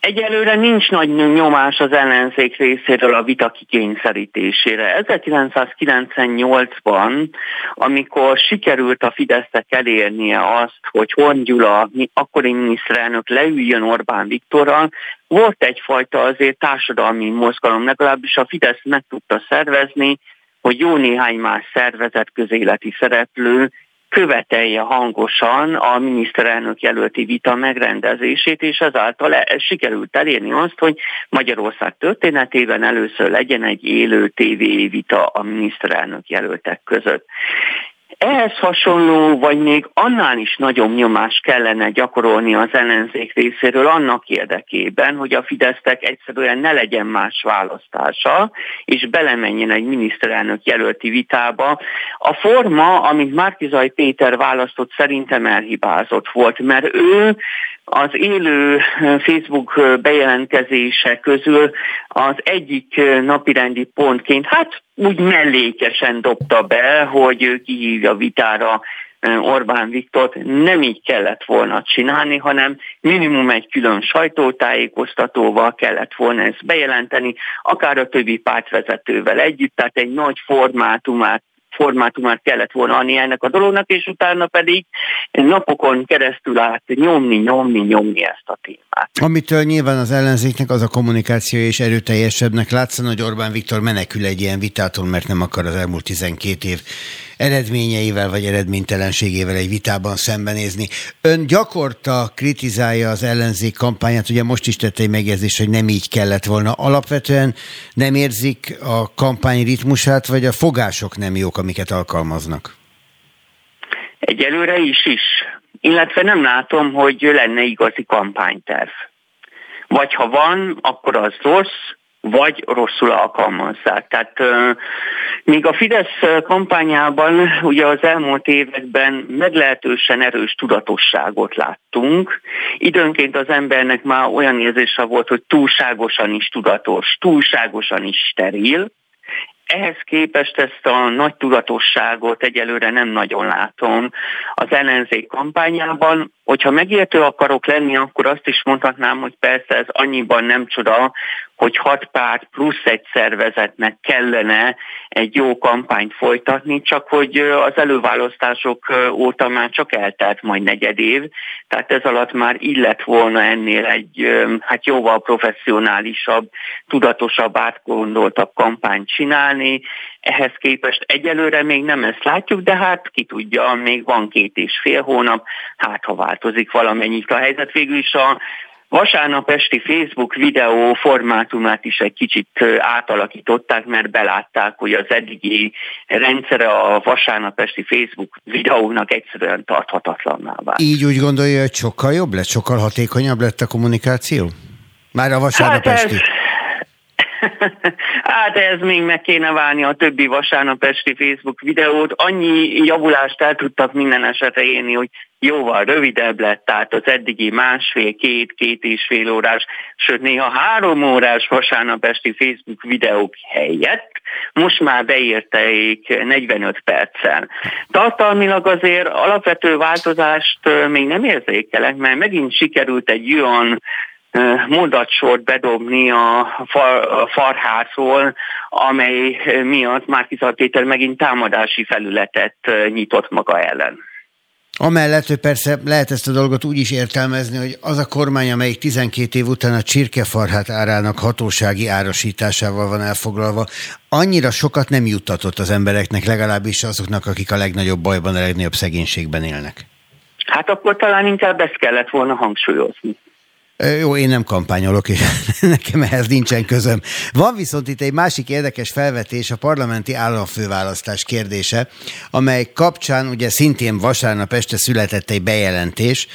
Egyelőre nincs nagy nyomás az ellenzék részéről a vita kikényszerítésére. 1998-ban, amikor sikerült a Fidesznek elérnie azt, hogy Horn Gyula, akkori miniszterelnök leüljön Orbán Viktorral, volt egyfajta azért társadalmi mozgalom, legalábbis a Fidesz meg tudta szervezni, hogy jó néhány más szervezet közéleti szereplő követelje hangosan a miniszterelnök jelölti vita megrendezését, és ezáltal e- sikerült elérni azt, hogy Magyarország történetében először legyen egy élő tévévita a miniszterelnök jelöltek között. Ehhez hasonló, vagy még annál is nagyobb nyomást kellene gyakorolni az ellenzék részéről annak érdekében, hogy a Fidesztek egyszerűen ne legyen más választása, és belemenjen egy miniszterelnök jelölti vitába. A forma, amit Márkizaj Péter választott, szerintem elhibázott volt, mert ő az élő Facebook bejelentkezése közül az egyik napirendi pontként, hát úgy mellékesen dobta be, hogy kihívja vitára Orbán Viktort, nem így kellett volna csinálni, hanem minimum egy külön sajtótájékoztatóval kellett volna ezt bejelenteni, akár a többi pártvezetővel együtt, tehát egy nagy formátumát formátumát kellett volna adni ennek a dolognak, és utána pedig napokon keresztül át nyomni, nyomni, nyomni ezt a témát. Amitől nyilván az ellenzéknek az a kommunikáció és erőteljesebbnek látszana, hogy Orbán Viktor menekül egy ilyen vitától, mert nem akar az elmúlt 12 év eredményeivel vagy eredménytelenségével egy vitában szembenézni. Ön gyakorta kritizálja az ellenzék kampányát, ugye most is tette egy megjegyzés, hogy nem így kellett volna. Alapvetően nem érzik a kampány ritmusát, vagy a fogások nem jók, amiket alkalmaznak? Egyelőre is is. Illetve nem látom, hogy lenne igazi kampányterv. Vagy ha van, akkor az rossz, vagy rosszul alkalmazzák. Tehát még a Fidesz kampányában ugye az elmúlt években meglehetősen erős tudatosságot láttunk. Időnként az embernek már olyan érzése volt, hogy túlságosan is tudatos, túlságosan is steril, ehhez képest ezt a nagy tudatosságot egyelőre nem nagyon látom az ellenzék kampányában. Hogyha megértő akarok lenni, akkor azt is mondhatnám, hogy persze ez annyiban nem csoda, hogy hat párt plusz egy szervezetnek kellene egy jó kampányt folytatni, csak hogy az előválasztások óta már csak eltelt majd negyed év, tehát ez alatt már illet volna ennél egy hát jóval professzionálisabb, tudatosabb, átgondoltabb kampányt csinálni. Ehhez képest egyelőre még nem ezt látjuk, de hát ki tudja, még van két és fél hónap, hát ha változik valamennyit a helyzet. Végül is a Vasárnap esti Facebook videó formátumát is egy kicsit átalakították, mert belátták, hogy az eddigi rendszere a vasárnap esti Facebook videónak egyszerűen tarthatatlanná vált. Így úgy gondolja, hogy sokkal jobb lett, sokkal hatékonyabb lett a kommunikáció? Már a vasárnap hát esti? Ez... Hát ez még meg kéne válni a többi vasárnap esti Facebook videót. Annyi javulást el tudtak minden esetre élni, hogy jóval rövidebb lett, tehát az eddigi másfél, két, két és fél órás, sőt néha három órás vasárnap esti Facebook videók helyett most már beérteik 45 perccel. Tartalmilag azért alapvető változást még nem érzékelek, mert megint sikerült egy olyan mondatsort bedobni a, far, a farházról, amely miatt Márkizal Péter megint támadási felületet nyitott maga ellen. Amellett, hogy persze lehet ezt a dolgot úgy is értelmezni, hogy az a kormány, amelyik 12 év után a csirkefarhát árának hatósági árasításával van elfoglalva, annyira sokat nem juttatott az embereknek, legalábbis azoknak, akik a legnagyobb bajban, a legnagyobb szegénységben élnek. Hát akkor talán inkább ezt kellett volna hangsúlyozni. Jó, én nem kampányolok, és nekem ehhez nincsen közöm. Van viszont itt egy másik érdekes felvetés, a parlamenti államfőválasztás kérdése, amely kapcsán ugye szintén vasárnap este született egy bejelentés,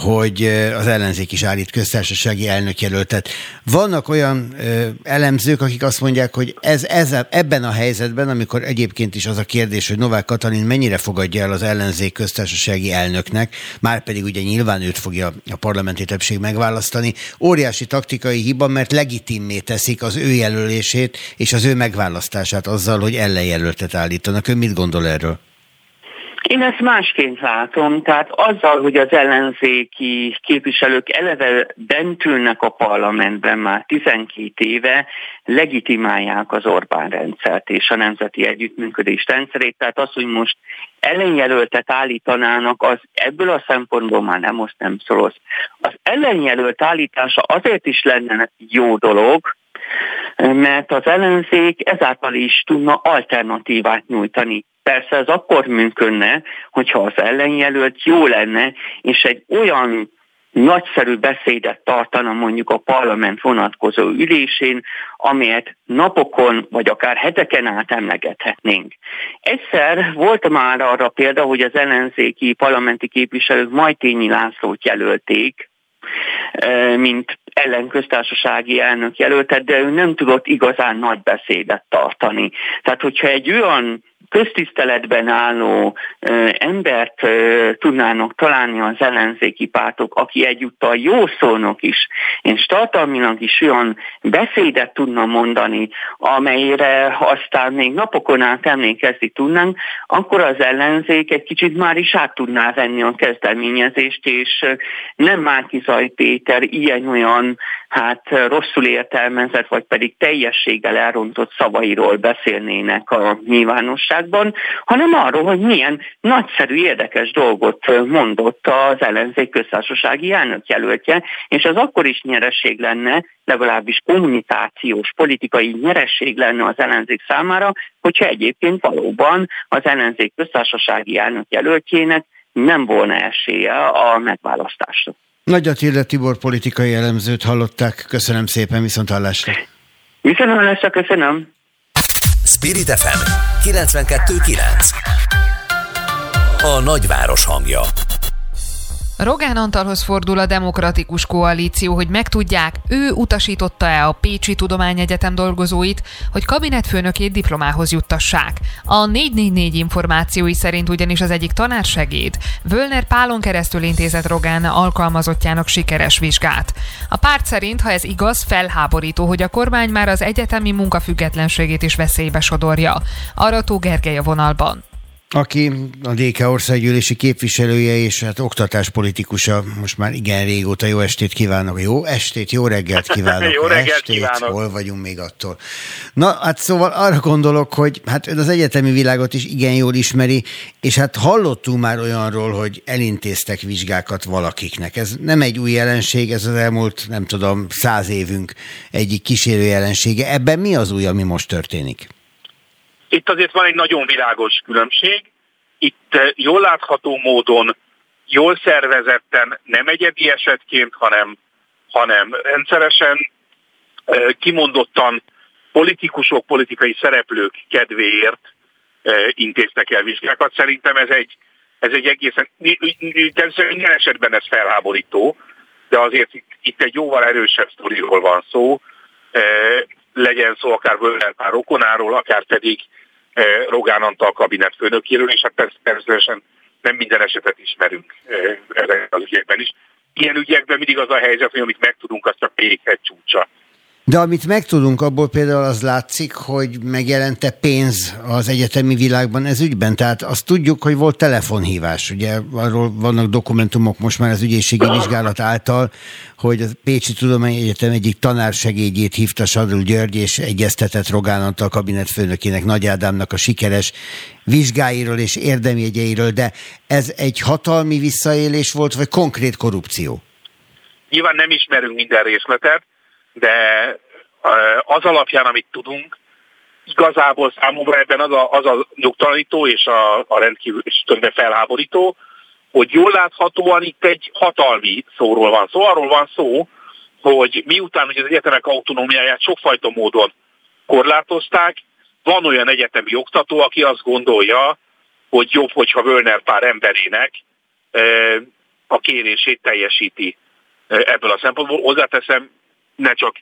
hogy az ellenzék is állít köztársasági elnökjelöltet. Vannak olyan elemzők, akik azt mondják, hogy ez, ez ebben a helyzetben, amikor egyébként is az a kérdés, hogy Novák Katalin mennyire fogadja el az ellenzék köztársasági elnöknek, már pedig ugye nyilván őt fogja a parlamenti többség megválasztani, óriási taktikai hiba, mert legitimmé teszik az ő jelölését és az ő megválasztását azzal, hogy ellenjelöltet állítanak. Ön mit gondol erről? Én ezt másként látom, tehát azzal, hogy az ellenzéki képviselők eleve bent ülnek a parlamentben már 12 éve, legitimálják az Orbán rendszert és a nemzeti együttműködés rendszerét, tehát az, hogy most ellenjelöltet állítanának, az ebből a szempontból már nem most nem szoros. Az ellenjelölt állítása azért is lenne jó dolog, mert az ellenzék ezáltal is tudna alternatívát nyújtani Persze ez akkor működne, hogyha az ellenjelölt jó lenne, és egy olyan nagyszerű beszédet tartana mondjuk a parlament vonatkozó ülésén, amelyet napokon vagy akár heteken át emlegethetnénk. Egyszer volt már arra példa, hogy az ellenzéki parlamenti képviselők Majtényi Lászlót jelölték, mint ellenköztársasági elnök jelöltet, de ő nem tudott igazán nagy beszédet tartani. Tehát, hogyha egy olyan köztiszteletben álló embert tudnának találni az ellenzéki pártok, aki egyúttal jó szónok is, és tartalmilag is olyan beszédet tudna mondani, amelyre aztán még napokon át emlékezni tudnánk, akkor az ellenzék egy kicsit már is át tudná venni a kezdeményezést, és nem Márkizaj Péter ilyen-olyan hát rosszul értelmezett, vagy pedig teljességgel elrontott szavairól beszélnének a nyilvánosságban, hanem arról, hogy milyen nagyszerű, érdekes dolgot mondott az ellenzék köztársasági jelöltje, és az akkor is nyereség lenne, legalábbis kommunikációs, politikai nyereség lenne az ellenzék számára, hogyha egyébként valóban az ellenzék köztársasági jelöltjének nem volna esélye a megválasztásra. Nagy Attila Tibor politikai elemzőt hallották. Köszönöm szépen, viszont hallásra. Viszont hallásra, köszönöm. Spirit FM 92.9 A nagyváros hangja Rogán Antalhoz fordul a Demokratikus Koalíció, hogy megtudják, ő utasította-e a Pécsi Tudományegyetem dolgozóit, hogy kabinetfőnökét diplomához juttassák. A 444 információi szerint ugyanis az egyik tanársegéd Völner Pálon keresztül intézett Rogán alkalmazottjának sikeres vizsgát. A párt szerint, ha ez igaz, felháborító, hogy a kormány már az egyetemi munkafüggetlenségét is veszélybe sodorja. Arató Gergely a vonalban aki a DK országgyűlési képviselője és hát oktatáspolitikusa, most már igen régóta jó estét kívánok. Jó estét, jó reggelt kívánok. jó reggelt estét, kívánok. hol vagyunk még attól. Na, hát szóval arra gondolok, hogy hát ön az egyetemi világot is igen jól ismeri, és hát hallottunk már olyanról, hogy elintéztek vizsgákat valakiknek. Ez nem egy új jelenség, ez az elmúlt, nem tudom, száz évünk egyik kísérő jelensége. Ebben mi az új, ami most történik? Itt azért van egy nagyon világos különbség. Itt eh, jól látható módon, jól szervezetten, nem egyedi esetként, hanem, hanem rendszeresen, eh, kimondottan politikusok, politikai szereplők kedvéért eh, intéztek el vizsgákat. Szerintem ez egy, ez egy egészen, természetesen minden esetben ez felháborító, de azért itt, itt egy jóval erősebb sztoriról van szó, legyen szó akár Völner pár rokonáról, akár pedig Rogán Antal kabinetfőnökéről, és hát természetesen nem minden esetet ismerünk eh, ezekben az ügyekben is. Ilyen ügyekben mindig az a helyzet, hogy amit megtudunk, az csak egy csúcsa. De amit megtudunk, abból például az látszik, hogy megjelente pénz az egyetemi világban ez ügyben. Tehát azt tudjuk, hogy volt telefonhívás. Ugye arról vannak dokumentumok most már az ügyészségi vizsgálat által, hogy a Pécsi Tudományegyetem egyik tanársegédjét hívta Sadul György, és egyeztetett Rogán Antal kabinetfőnökének Nagy Ádámnak a sikeres vizsgáiról és érdemjegyeiről, de ez egy hatalmi visszaélés volt, vagy konkrét korrupció? Nyilván nem ismerünk minden részletet, de az alapján, amit tudunk, igazából számomra ebben az a, az a nyugtalanító és a, a rendkívül és többen felháborító, hogy jól láthatóan itt egy hatalmi szóról van szó. Arról van szó, hogy miután hogy az egyetemek autonómiáját sokfajta módon korlátozták, van olyan egyetemi oktató, aki azt gondolja, hogy jobb, hogyha Völner pár emberének a kérését teljesíti ebből a szempontból. Hozzáteszem, ne csak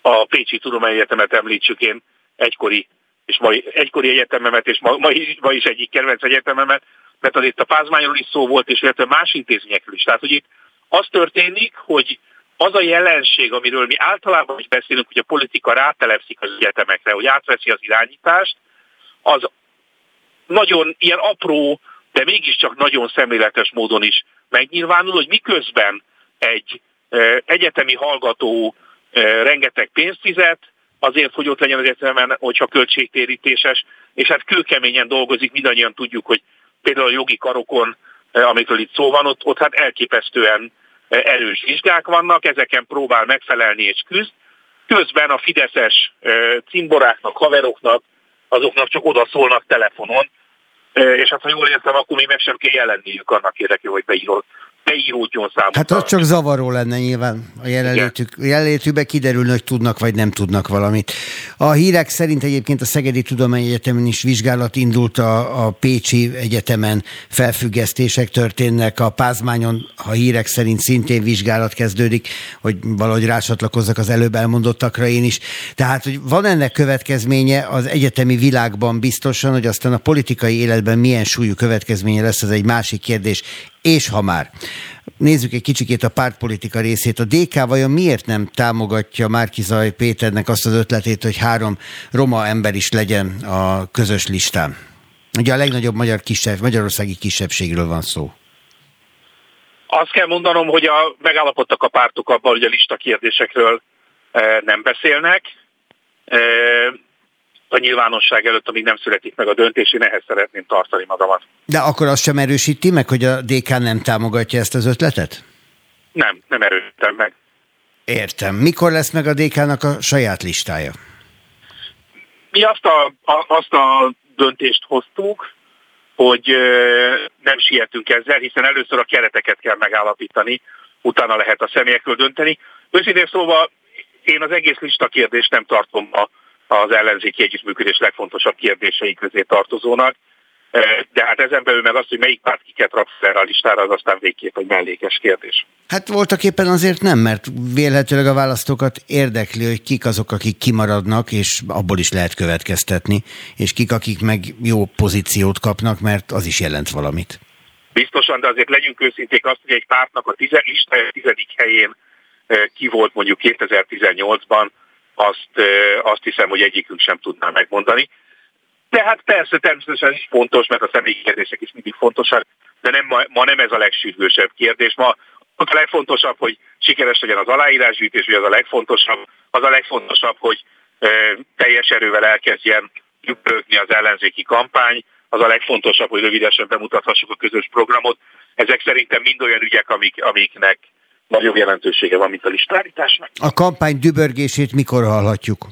a Pécsi Tudományegyetemet említsük én egykori, és mai, egykori egyetememet, és ma, ma, ma is egyik kedvenc egyetememet, mert azért a pázmányról is szó volt, és illetve más intézményekről is. Tehát, hogy itt az történik, hogy az a jelenség, amiről mi általában is beszélünk, hogy a politika rátelepszik az egyetemekre, hogy átveszi az irányítást, az nagyon ilyen apró, de mégiscsak nagyon szemléletes módon is megnyilvánul, hogy miközben egy egyetemi hallgató rengeteg pénzt fizet, azért, hogy ott legyen az egyetemen, hogyha költségtérítéses, és hát kőkeményen dolgozik, mindannyian tudjuk, hogy például a jogi karokon, amikről itt szó van, ott, ott hát elképesztően erős vizsgák vannak, ezeken próbál megfelelni és küzd. Közben a fideszes cimboráknak, haveroknak, azoknak csak oda szólnak telefonon, és hát ha jól értem, akkor még meg sem kell jelenniük annak érdekében, hogy beírod beíródjon számukra. Hát az csak zavaró lenne nyilván a jelenlétük. Jelenlétükbe kiderülne, hogy tudnak vagy nem tudnak valamit. A hírek szerint egyébként a Szegedi Tudományegyetemen is vizsgálat indult a, a Pécsi Egyetemen felfüggesztések történnek, a Pázmányon a hírek szerint szintén vizsgálat kezdődik, hogy valahogy rácsatlakozzak az előbb elmondottakra én is. Tehát, hogy van ennek következménye az egyetemi világban biztosan, hogy aztán a politikai életben milyen súlyú következménye lesz, ez egy másik kérdés és ha már. Nézzük egy kicsikét a pártpolitika részét. A DK vajon miért nem támogatja Márkizaj Péternek azt az ötletét, hogy három roma ember is legyen a közös listán? Ugye a legnagyobb magyar kisebb, magyarországi kisebbségről van szó. Azt kell mondanom, hogy a, megállapodtak a pártok abban, hogy a lista kérdésekről e, nem beszélnek. E, a nyilvánosság előtt, amíg nem születik meg a döntés, én ehhez szeretném tartani magamat. De akkor azt sem erősíti meg, hogy a DK nem támogatja ezt az ötletet? Nem, nem erősítem meg. Értem. Mikor lesz meg a DK-nak a saját listája? Mi azt a, a, azt a döntést hoztuk, hogy nem sietünk ezzel, hiszen először a kereteket kell megállapítani, utána lehet a személyekről dönteni. Őszintén szóval én az egész lista kérdést nem tartom a az ellenzéki együttműködés legfontosabb kérdései közé tartozónak. De hát ezen belül meg az, hogy melyik párt kiket rak fel a listára, az aztán végképp egy mellékes kérdés. Hát voltak éppen azért nem, mert vélhetőleg a választókat érdekli, hogy kik azok, akik kimaradnak, és abból is lehet következtetni, és kik, akik meg jó pozíciót kapnak, mert az is jelent valamit. Biztosan, de azért legyünk őszinték azt, hogy egy pártnak a tizen, listája tizedik helyén ki volt mondjuk 2018-ban, azt, azt hiszem, hogy egyikünk sem tudná megmondani. De hát persze természetesen is fontos, mert a személyi kérdések is mindig fontosak, de nem, ma, ma nem ez a legsürgősebb kérdés. Ma a legfontosabb, hogy sikeres legyen az aláírásgyűjtés, hogy az a legfontosabb, az a legfontosabb, hogy e, teljes erővel elkezdjen gyűjtni az ellenzéki kampány, az a legfontosabb, hogy rövidesen bemutathassuk a közös programot. Ezek szerintem mind olyan ügyek, amik, amiknek nagyobb jelentősége van, mint a listállításnak. A kampány dübörgését mikor hallhatjuk?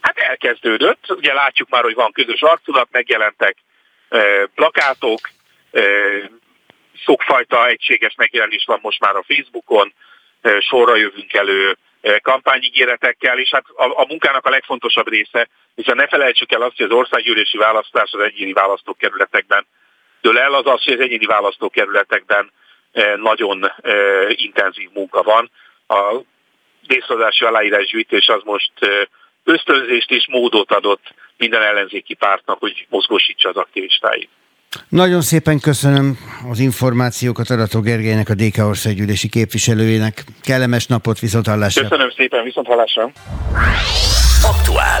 Hát elkezdődött, ugye látjuk már, hogy van közös arculat, megjelentek e, plakátok, e, szokfajta egységes megjelenés van most már a Facebookon, e, sorra jövünk elő e, kampányigéretekkel, és hát a, a munkának a legfontosabb része, hiszen ne felejtsük el azt, hogy az országgyűlési választás az egyéni választókerületekben dől el, az az, hogy az egyéni választókerületekben nagyon intenzív munka van. A részadási aláírásgyűjtés az most ösztönzést és módot adott minden ellenzéki pártnak, hogy mozgósítsa az aktivistáit. Nagyon szépen köszönöm az információkat Arató Gergelynek, a DK országgyűlési képviselőjének. Kellemes napot, viszonthallásra! Köszönöm szépen, viszonthallásra! Aktuál.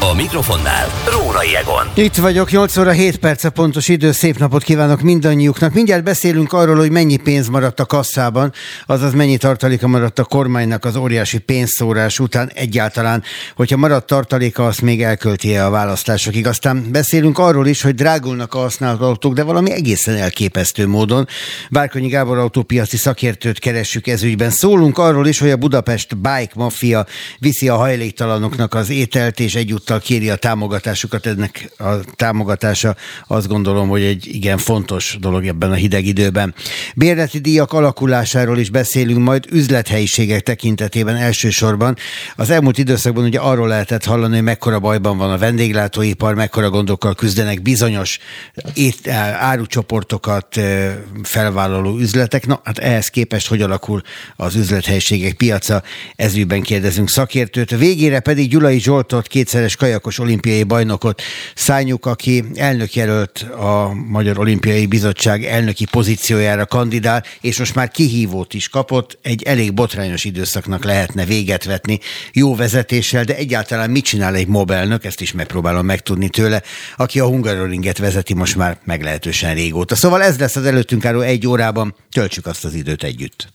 A mikrofonnál Rórai Egon. Itt vagyok, 8 óra 7 perc a pontos idő, szép napot kívánok mindannyiuknak. Mindjárt beszélünk arról, hogy mennyi pénz maradt a kasszában, azaz mennyi tartaléka maradt a kormánynak az óriási pénzszórás után egyáltalán, hogyha maradt tartaléka, azt még elkölti a választásokig. Aztán beszélünk arról is, hogy drágulnak a használt autók, de valami egészen elképesztő módon. Bárkonyi Gábor autópiaci szakértőt keressük ezügyben. Szólunk arról is, hogy a Budapest Bike Mafia viszi a hajléktalanoknak az ételt, és egyúttal ezúttal kéri a támogatásukat, ennek a támogatása azt gondolom, hogy egy igen fontos dolog ebben a hideg időben. Bérleti díjak alakulásáról is beszélünk majd üzlethelyiségek tekintetében elsősorban. Az elmúlt időszakban ugye arról lehetett hallani, hogy mekkora bajban van a vendéglátóipar, mekkora gondokkal küzdenek bizonyos ét, árucsoportokat felvállaló üzletek. Na, hát ehhez képest hogy alakul az üzlethelyiségek piaca, ezügyben kérdezünk szakértőt. Végére pedig Gyulai Zsoltot, kétszeres kajakos olimpiai bajnokot. Szányuk, aki elnökjelölt a Magyar Olimpiai Bizottság elnöki pozíciójára kandidál, és most már kihívót is kapott, egy elég botrányos időszaknak lehetne véget vetni. Jó vezetéssel, de egyáltalán mit csinál egy mobelnök, ezt is megpróbálom megtudni tőle, aki a Hungaroringet vezeti most már meglehetősen régóta. Szóval ez lesz az előttünk álló egy órában, töltsük azt az időt együtt.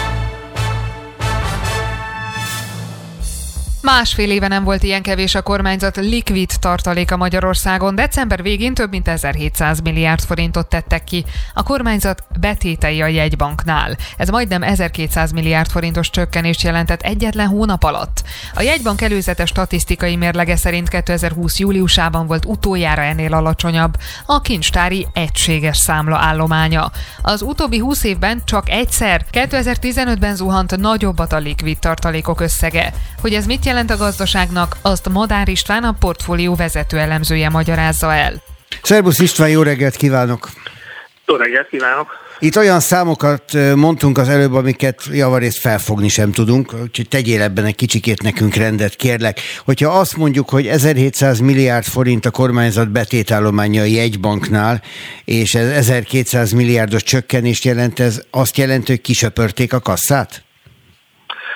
Másfél éve nem volt ilyen kevés a kormányzat likvid tartaléka Magyarországon. December végén több mint 1700 milliárd forintot tettek ki. A kormányzat betétei a jegybanknál. Ez majdnem 1200 milliárd forintos csökkenést jelentett egyetlen hónap alatt. A jegybank előzetes statisztikai mérlege szerint 2020 júliusában volt utoljára ennél alacsonyabb a kincstári egységes számla állománya. Az utóbbi 20 évben csak egyszer, 2015-ben zuhant nagyobbat a likvid tartalékok összege. Hogy ez mit jelent a gazdaságnak, azt Madár István, a portfólió vezető elemzője magyarázza el. Szerbusz István, jó reggelt kívánok! Jó reggelt kívánok! Itt olyan számokat mondtunk az előbb, amiket javarészt felfogni sem tudunk, úgyhogy tegyél ebben egy kicsikét nekünk rendet, kérlek. Hogyha azt mondjuk, hogy 1700 milliárd forint a kormányzat betétállománya a jegybanknál, és ez 1200 milliárdos csökkenést jelent, ez azt jelenti, hogy kisöpörték a kasszát?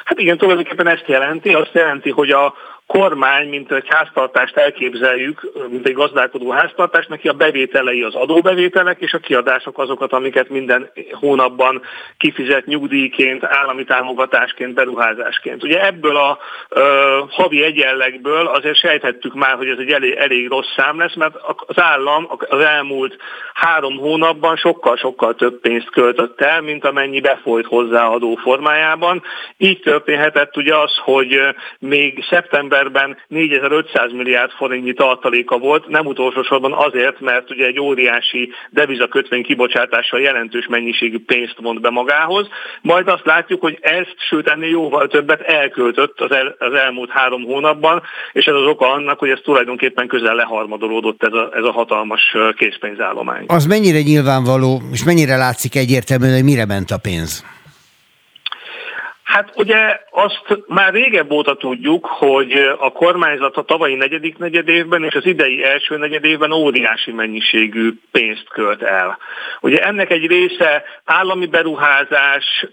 Hát igen, tulajdonképpen ezt jelenti. Azt jelenti, hogy a kormány, mint egy háztartást elképzeljük, mint egy gazdálkodó háztartást, neki a bevételei az adóbevételek, és a kiadások azokat, amiket minden hónapban kifizet nyugdíjként, állami támogatásként, beruházásként. Ugye ebből a ö, havi egyenlegből azért sejthettük már, hogy ez egy elég, elég rossz szám lesz, mert az állam az elmúlt három hónapban sokkal-sokkal több pénzt költött el, mint amennyi befolyt hozzá adó formájában. Így történhetett ugye az, hogy még szeptember decemberben 4500 milliárd forintnyi tartaléka volt, nem utolsó sorban azért, mert ugye egy óriási devizakötvény kibocsátással jelentős mennyiségű pénzt mond be magához, majd azt látjuk, hogy ezt, sőt ennél jóval többet elköltött az, el, az elmúlt három hónapban, és ez az oka annak, hogy ez tulajdonképpen közel leharmadolódott ez a, ez a hatalmas készpénzállomány. Az mennyire nyilvánvaló, és mennyire látszik egyértelműen, hogy mire ment a pénz? Hát ugye azt már régebb óta tudjuk, hogy a kormányzat a tavalyi negyedik negyedévben és az idei első negyedévben óriási mennyiségű pénzt költ el. Ugye ennek egy része állami beruházás,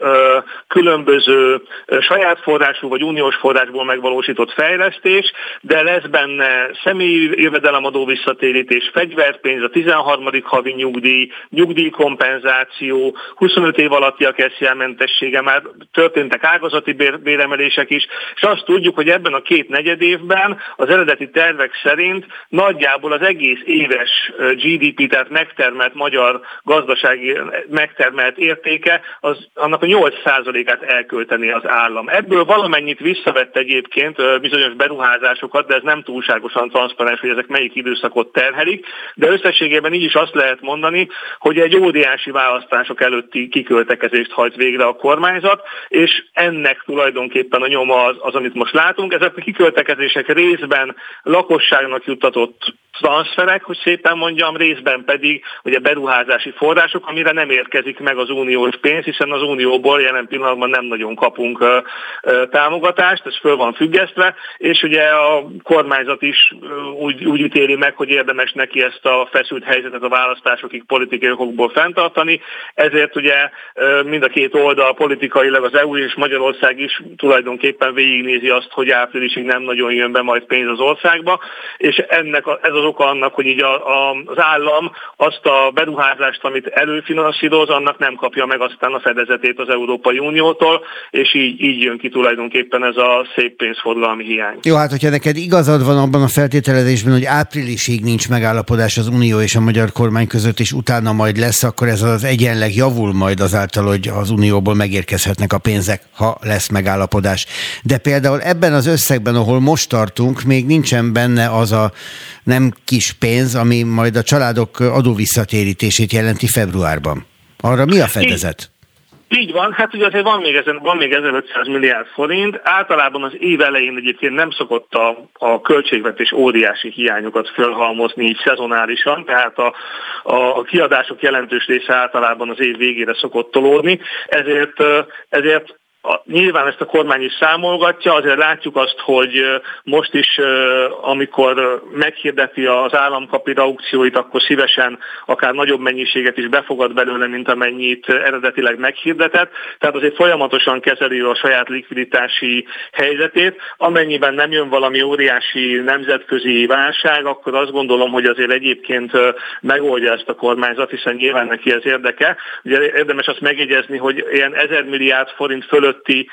különböző saját forrású vagy uniós forrásból megvalósított fejlesztés, de lesz benne személyi jövedelemadó visszatérítés, fegyverpénz, a 13. havi nyugdíj, nyugdíjkompenzáció, 25 év alattiak eszjelmentessége, már történtek ágazati béremelések is, és azt tudjuk, hogy ebben a két negyed évben az eredeti tervek szerint nagyjából az egész éves GDP, tehát megtermelt magyar gazdasági megtermelt értéke, az annak a 8%-át elkölteni az állam. Ebből valamennyit visszavett egyébként bizonyos beruházásokat, de ez nem túlságosan transzparens, hogy ezek melyik időszakot terhelik, de összességében így is azt lehet mondani, hogy egy óriási választások előtti kiköltekezést hajt végre a kormányzat, és ennek tulajdonképpen a nyoma az, az, amit most látunk. Ezek a kiköltekezések részben lakosságnak juttatott transferek, hogy szépen mondjam, részben pedig ugye beruházási források, amire nem érkezik meg az uniós pénz, hiszen az unióból jelen pillanatban nem nagyon kapunk ö, ö, támogatást, ez föl van függesztve, és ugye a kormányzat is úgy, úgy ítéli meg, hogy érdemes neki ezt a feszült helyzetet a választásokig politikai okokból fenntartani, ezért ugye mind a két oldal politikailag az EU és Magyarország is tulajdonképpen végignézi azt, hogy áprilisig nem nagyon jön be majd pénz az országba, és ennek a, ez az oka annak, hogy így a, a, az állam azt a beruházást, amit előfinanszíroz, annak nem kapja meg aztán a fedezetét az Európai Uniótól, és így, így jön ki tulajdonképpen ez a szép pénzforgalmi hiány. Jó, hát hogyha neked igazad van abban a feltételezésben, hogy áprilisig nincs megállapodás az Unió és a magyar kormány között, és utána majd lesz, akkor ez az egyenleg javul majd azáltal, hogy az Unióból megérkezhetnek a pénzek ha lesz megállapodás. De például ebben az összegben, ahol most tartunk, még nincsen benne az a nem kis pénz, ami majd a családok adóvisszatérítését jelenti februárban. Arra mi a fedezet? Így van, hát ugye azért van még, ezen, van még 1500 milliárd forint. Általában az év elején egyébként nem szokott a, a költségvetés óriási hiányokat fölhalmozni így szezonálisan, tehát a, a, a kiadások jelentős része általában az év végére szokott tolódni, ezért, ezért a, nyilván ezt a kormány is számolgatja, azért látjuk azt, hogy most is, amikor meghirdeti az államkapi aukcióit, akkor szívesen akár nagyobb mennyiséget is befogad belőle, mint amennyit eredetileg meghirdetett. Tehát azért folyamatosan kezeli a saját likviditási helyzetét. Amennyiben nem jön valami óriási nemzetközi válság, akkor azt gondolom, hogy azért egyébként megoldja ezt a kormányzat, hiszen nyilván neki ez érdeke. Ugye érdemes azt megjegyezni, hogy ilyen 1000 milliárd forint fölött fölötti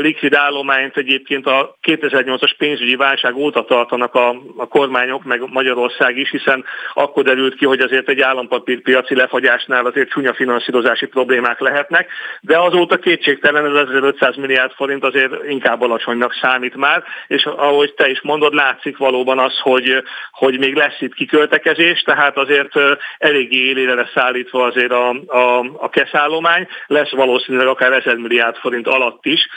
likvid állományt egyébként a 2008-as pénzügyi válság óta tartanak a, a kormányok, meg Magyarország is, hiszen akkor derült ki, hogy azért egy állampapírpiaci lefagyásnál azért csúnya finanszírozási problémák lehetnek, de azóta kétségtelen ez 1500 milliárd forint azért inkább alacsonynak számít már, és ahogy te is mondod, látszik valóban az, hogy, hogy még lesz itt kiköltekezés, tehát azért eléggé élére lesz szállítva azért a, a, a keszállomány, lesz valószínűleg akár 1000 milliárd forint alatt is,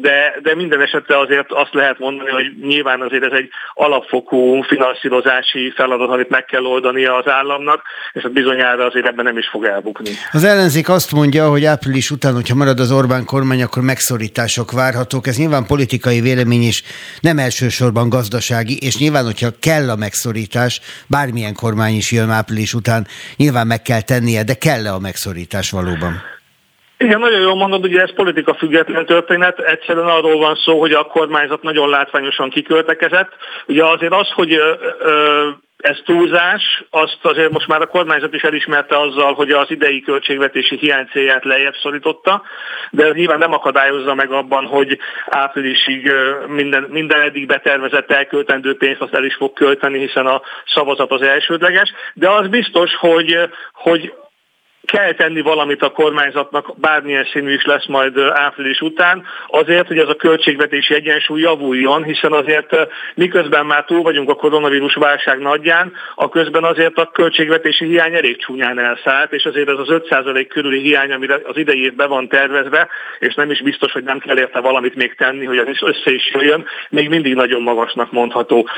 de, de minden esetre azért azt lehet mondani, hogy nyilván azért ez egy alapfokú finanszírozási feladat, amit meg kell oldania az államnak, és a bizonyára azért ebben nem is fog elbukni. Az ellenzék azt mondja, hogy április után, hogyha marad az Orbán kormány, akkor megszorítások várhatók. Ez nyilván politikai vélemény is, nem elsősorban gazdasági, és nyilván, hogyha kell a megszorítás, bármilyen kormány is jön április után, nyilván meg kell tennie, de kell-e a megszorítás valóban? Igen, nagyon jól mondod, ugye ez politika független történet, egyszerűen arról van szó, hogy a kormányzat nagyon látványosan kiköltekezett. Ugye azért az, hogy ö, ö, ez túlzás, azt azért most már a kormányzat is elismerte azzal, hogy az idei költségvetési hiány célját lejjebb szorította, de ez nyilván nem akadályozza meg abban, hogy áprilisig minden, minden eddig betervezett elköltendő pénzt azt el is fog költeni, hiszen a szavazat az elsődleges, de az biztos, hogy, hogy kell tenni valamit a kormányzatnak, bármilyen színű is lesz majd április után, azért, hogy ez a költségvetési egyensúly javuljon, hiszen azért miközben már túl vagyunk a koronavírus válság nagyján, a közben azért a költségvetési hiány elég csúnyán elszállt, és azért ez az 5% körüli hiány, amire az idei évben van tervezve, és nem is biztos, hogy nem kell érte valamit még tenni, hogy ez össze is jöjjön, még mindig nagyon magasnak mondható.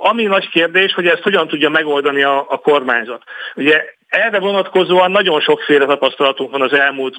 Ami nagy kérdés, hogy ezt hogyan tudja megoldani a, a kormányzat. Ugye erre vonatkozóan nagyon sokféle tapasztalatunk van az elmúlt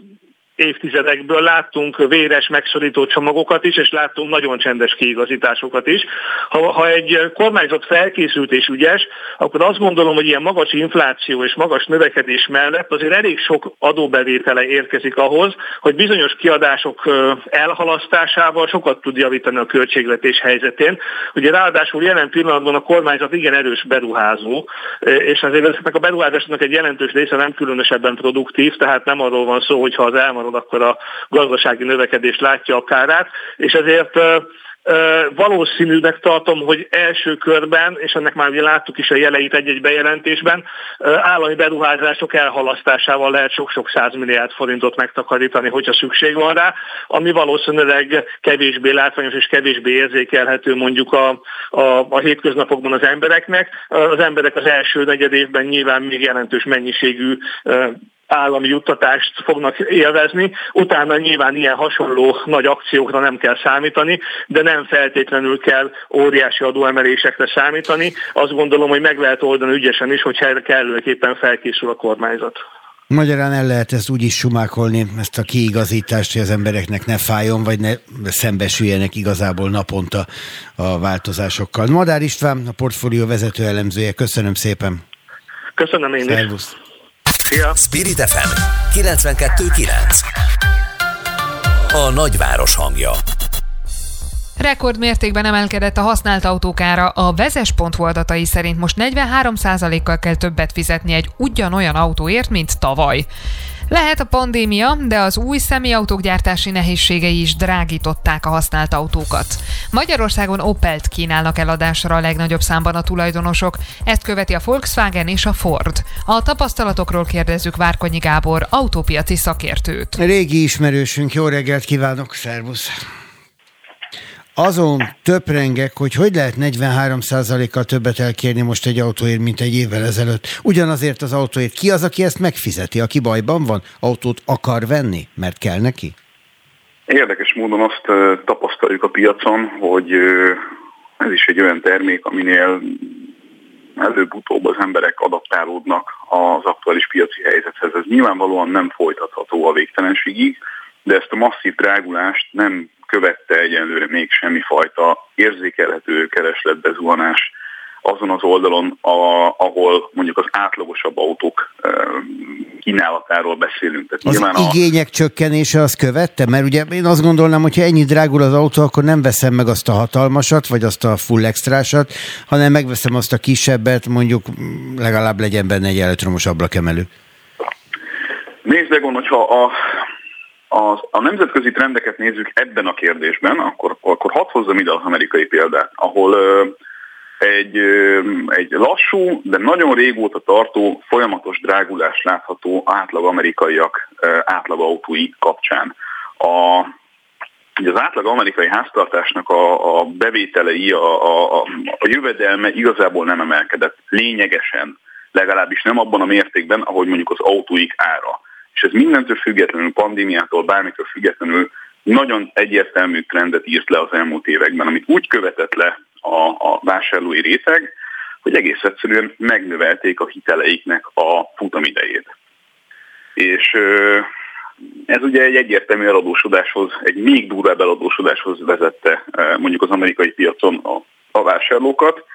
évtizedekből láttunk véres megszorító csomagokat is, és láttunk nagyon csendes kiigazításokat is. Ha, ha egy kormányzat felkészült és ügyes, akkor azt gondolom, hogy ilyen magas infláció és magas növekedés mellett azért elég sok adóbevétele érkezik ahhoz, hogy bizonyos kiadások elhalasztásával sokat tud javítani a költségvetés helyzetén. Ugye ráadásul jelen pillanatban a kormányzat igen erős beruházó, és azért ezeknek a beruházásoknak egy jelentős része nem különösebben produktív, tehát nem arról van szó, hogy ha az elmarad marad, akkor a gazdasági növekedés látja a kárát, és ezért Valószínűnek tartom, hogy első körben, és ennek már ugye láttuk is a jeleit egy-egy bejelentésben, állami beruházások elhalasztásával lehet sok-sok százmilliárd forintot megtakarítani, hogyha szükség van rá, ami valószínűleg kevésbé látványos és kevésbé érzékelhető mondjuk a, a, a hétköznapokban az embereknek. Az emberek az első negyed évben nyilván még jelentős mennyiségű állami juttatást fognak élvezni. Utána nyilván ilyen hasonló nagy akciókra nem kell számítani, de nem feltétlenül kell óriási adóemelésekre számítani. Azt gondolom, hogy meg lehet oldani ügyesen is, hogyha erre kellőképpen felkészül a kormányzat. Magyarán el lehet ezt úgy is sumákolni, ezt a kiigazítást, hogy az embereknek ne fájjon, vagy ne szembesüljenek igazából naponta a változásokkal. Madár István, a portfólió vezető elemzője, köszönöm szépen. Köszönöm én Szervusz. is. Szia! Spirit FM 92.9 A nagyváros hangja Rekord mértékben emelkedett a használt autókára. A vezes.hu adatai szerint most 43%-kal kell többet fizetni egy ugyanolyan autóért, mint tavaly. Lehet a pandémia, de az új személyautók gyártási nehézségei is drágították a használt autókat. Magyarországon Opelt kínálnak eladásra a legnagyobb számban a tulajdonosok, ezt követi a Volkswagen és a Ford. A tapasztalatokról kérdezzük Várkonyi Gábor, autópiaci szakértőt. Régi ismerősünk, jó reggelt kívánok, szervusz! Azon töprengek, hogy hogy lehet 43%-kal többet elkérni most egy autóért, mint egy évvel ezelőtt. Ugyanazért az autóért. Ki az, aki ezt megfizeti? Aki bajban van? Autót akar venni? Mert kell neki? Érdekes módon azt tapasztaljuk a piacon, hogy ez is egy olyan termék, aminél előbb-utóbb az emberek adaptálódnak az aktuális piaci helyzethez. Ez nyilvánvalóan nem folytatható a végtelenségig, de ezt a masszív drágulást nem követte egyenlőre még semmifajta érzékelhető keresletbezuhanás azon az oldalon, a, ahol mondjuk az átlagosabb autók e, kínálatáról beszélünk. Tehát az nyilván igények a... csökkenése az követte? Mert ugye én azt gondolnám, hogy ha ennyi drágul az autó, akkor nem veszem meg azt a hatalmasat, vagy azt a full extrásat, hanem megveszem azt a kisebbet, mondjuk legalább legyen benne egy elektromos ablakemelő. Nézd, Egon, hogyha a, a, a nemzetközi trendeket nézzük ebben a kérdésben, akkor, akkor hadd hozzam ide az amerikai példát, ahol egy, egy lassú, de nagyon régóta tartó folyamatos drágulás látható átlag amerikaiak átlag autói kapcsán. A, Ugye az átlag amerikai háztartásnak a, a bevételei, a, a, a jövedelme igazából nem emelkedett lényegesen, legalábbis nem abban a mértékben, ahogy mondjuk az autóik ára. És ez mindentől függetlenül, pandémiától, bármitől függetlenül nagyon egyértelmű trendet írt le az elmúlt években, amit úgy követett le a, a vásárlói réteg, hogy egész egyszerűen megnövelték a hiteleiknek a futamidejét. És ez ugye egy egyértelmű eladósodáshoz, egy még durvább eladósodáshoz vezette mondjuk az amerikai piacon a, a vásárlókat,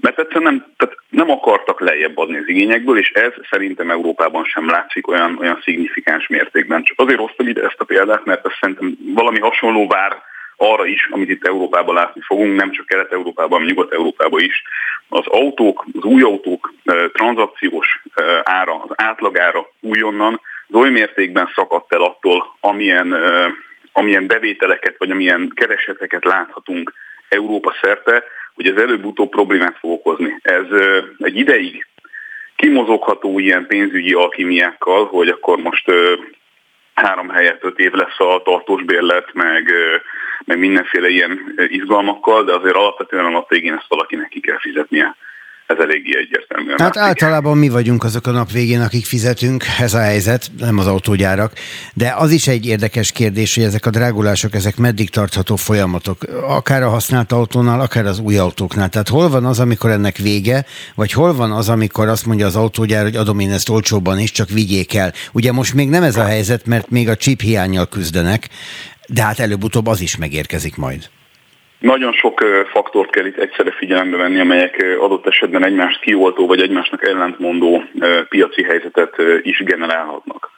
mert egyszerűen nem, tehát nem akartak lejjebb adni az igényekből, és ez szerintem Európában sem látszik olyan, olyan szignifikáns mértékben. Csak azért hoztam ide ezt a példát, mert ez szerintem valami hasonló vár arra is, amit itt Európában látni fogunk, nem csak Kelet-Európában, Nyugat-Európában is. Az autók, az új autók tranzakciós ára, az átlagára újonnan az oly mértékben szakadt el attól, amilyen, amilyen bevételeket vagy amilyen kereseteket láthatunk Európa szerte, hogy ez előbb-utóbb problémát fog okozni. Ez egy ideig kimozogható ilyen pénzügyi alkimiákkal, hogy akkor most három helyett öt év lesz a tartós bérlet, meg, meg mindenféle ilyen izgalmakkal, de azért alapvetően a nap végén ezt valakinek ki kell fizetnie ez eléggé egyértelmű. Hát általában mi vagyunk azok a nap végén, akik fizetünk, ez a helyzet, nem az autógyárak. De az is egy érdekes kérdés, hogy ezek a drágulások, ezek meddig tartható folyamatok, akár a használt autónál, akár az új autóknál. Tehát hol van az, amikor ennek vége, vagy hol van az, amikor azt mondja az autógyár, hogy adom én ezt olcsóban is, csak vigyék el. Ugye most még nem ez a helyzet, mert még a chip hiányjal küzdenek, de hát előbb-utóbb az is megérkezik majd. Nagyon sok faktort kell itt egyszerre figyelembe venni, amelyek adott esetben egymást kioltó vagy egymásnak ellentmondó piaci helyzetet is generálhatnak.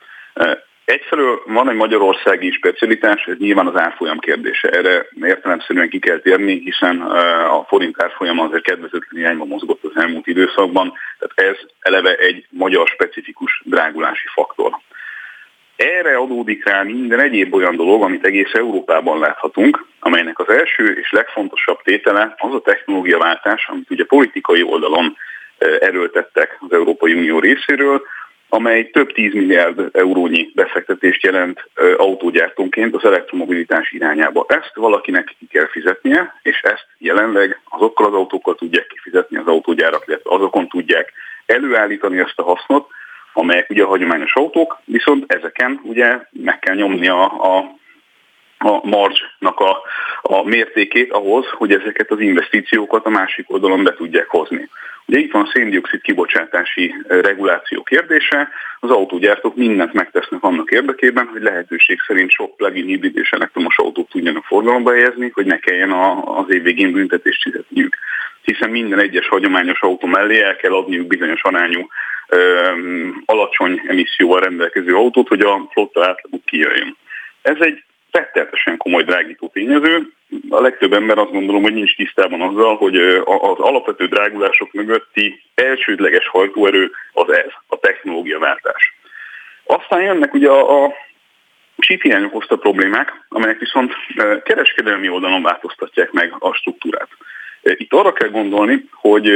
Egyfelől van egy magyarországi specialitás, ez nyilván az árfolyam kérdése. Erre értelemszerűen ki kell térni, hiszen a forint árfolyama azért kedvezőtlen irányba mozgott az elmúlt időszakban, tehát ez eleve egy magyar specifikus drágulási faktor. Erre adódik rá minden egyéb olyan dolog, amit egész Európában láthatunk, amelynek az első és legfontosabb tétele az a technológiaváltás, amit ugye politikai oldalon erőltettek az Európai Unió részéről, amely több 10 milliárd eurónyi befektetést jelent autógyártónként az elektromobilitás irányába. Ezt valakinek ki kell fizetnie, és ezt jelenleg azokkal az autókkal tudják kifizetni az autógyárak, illetve azokon tudják előállítani ezt a hasznot, amelyek ugye a hagyományos autók, viszont ezeken ugye meg kell nyomni a, a a marge-nak a, a mértékét ahhoz, hogy ezeket az investíciókat a másik oldalon be tudják hozni. Ugye itt van a széndiokszid kibocsátási reguláció kérdése, az autógyártók mindent megtesznek annak érdekében, hogy lehetőség szerint sok plug-in hibrid és elektromos autót tudjanak forgalomba helyezni, hogy ne kelljen a, az év végén büntetést fizetniük. Hiszen minden egyes hagyományos autó mellé el kell adniuk bizonyos arányú alacsony emisszióval rendelkező autót, hogy a flotta átlaguk kijöjjön. Ez egy rettenetesen komoly drágító tényező. A legtöbb ember azt gondolom, hogy nincs tisztában azzal, hogy az alapvető drágulások mögötti elsődleges hajtóerő az ez, a technológiaváltás. Aztán jönnek ugye a, a síphiányok hozta problémák, amelyek viszont kereskedelmi oldalon változtatják meg a struktúrát. Itt arra kell gondolni, hogy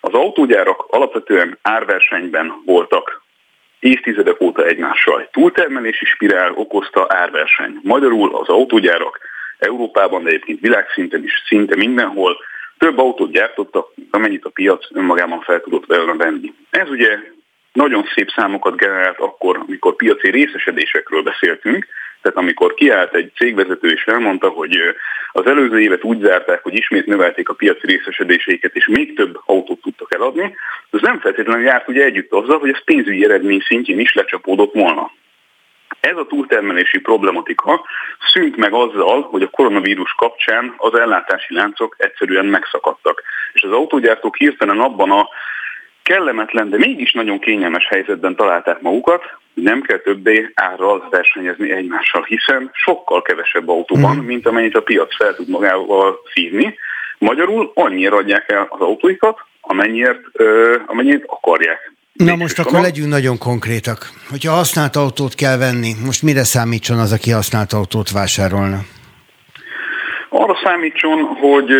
az autógyárak alapvetően árversenyben voltak évtizedek óta egymással. Túltermelési spirál okozta árverseny. Magyarul az autógyárak Európában, de egyébként világszinten is szinte mindenhol több autót gyártottak, amennyit a piac önmagában fel tudott volna venni. Ez ugye nagyon szép számokat generált akkor, amikor piaci részesedésekről beszéltünk, tehát amikor kiállt egy cégvezető és elmondta, hogy az előző évet úgy zárták, hogy ismét növelték a piaci részesedéseiket, és még több autót tudtak eladni, az nem feltétlenül járt ugye együtt azzal, hogy ez pénzügyi eredmény szintjén is lecsapódott volna. Ez a túltermelési problematika szűnt meg azzal, hogy a koronavírus kapcsán az ellátási láncok egyszerűen megszakadtak. És az autógyártók hirtelen abban a kellemetlen, de mégis nagyon kényelmes helyzetben találták magukat, nem kell többé árral versenyezni egymással, hiszen sokkal kevesebb autó van, mm. mint amennyit a piac fel tud magával szívni. Magyarul annyira adják el az autóikat, amennyiért, ö, amennyit akarják. Na most akkor legyünk nagyon konkrétak. Hogyha használt autót kell venni, most mire számítson az, aki használt autót vásárolna? Arra számítson, hogy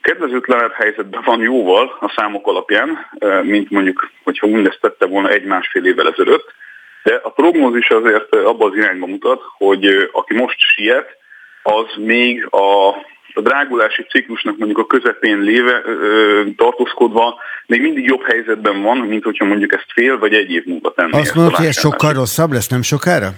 kedvezőtlenebb helyzetben van jóval a számok alapján, mint mondjuk, hogyha mindezt tette volna egy-másfél évvel ezelőtt, de a prognózis azért abba az irányba mutat, hogy aki most siet, az még a, a drágulási ciklusnak mondjuk a közepén léve, ö, tartózkodva még mindig jobb helyzetben van, mint hogyha mondjuk ezt fél vagy egy év múlva tenné. Azt mondod, hogy ez sokkal rosszabb lesz, nem sokára?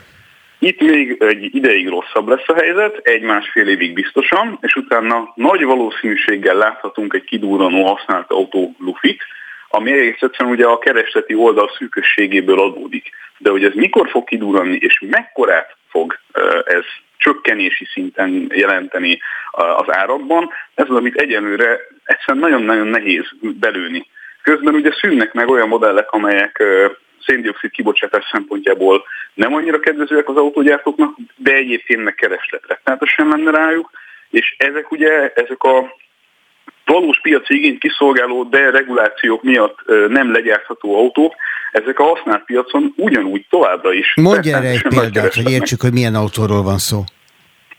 Itt még egy ideig rosszabb lesz a helyzet, egy-másfél évig biztosan, és utána nagy valószínűséggel láthatunk egy kidúranó használt autó lufit, ami egész egyszerűen ugye a keresleti oldal szűkösségéből adódik. De hogy ez mikor fog kidurranni, és mekkorát fog ez csökkenési szinten jelenteni az árakban, ez az, amit egyelőre egyszerűen nagyon-nagyon nehéz belőni. Közben ugye szűnnek meg olyan modellek, amelyek széndiokszid kibocsátás szempontjából nem annyira kedvezőek az autógyártóknak, de egyébként meg keresletre. Tehát sem lenne rájuk, és ezek ugye, ezek a valós piaci igényt kiszolgáló deregulációk miatt nem legyártható autók, ezek a használt piacon ugyanúgy továbbra is. Mondj erre egy példát, hogy értsük, hogy milyen autóról van szó.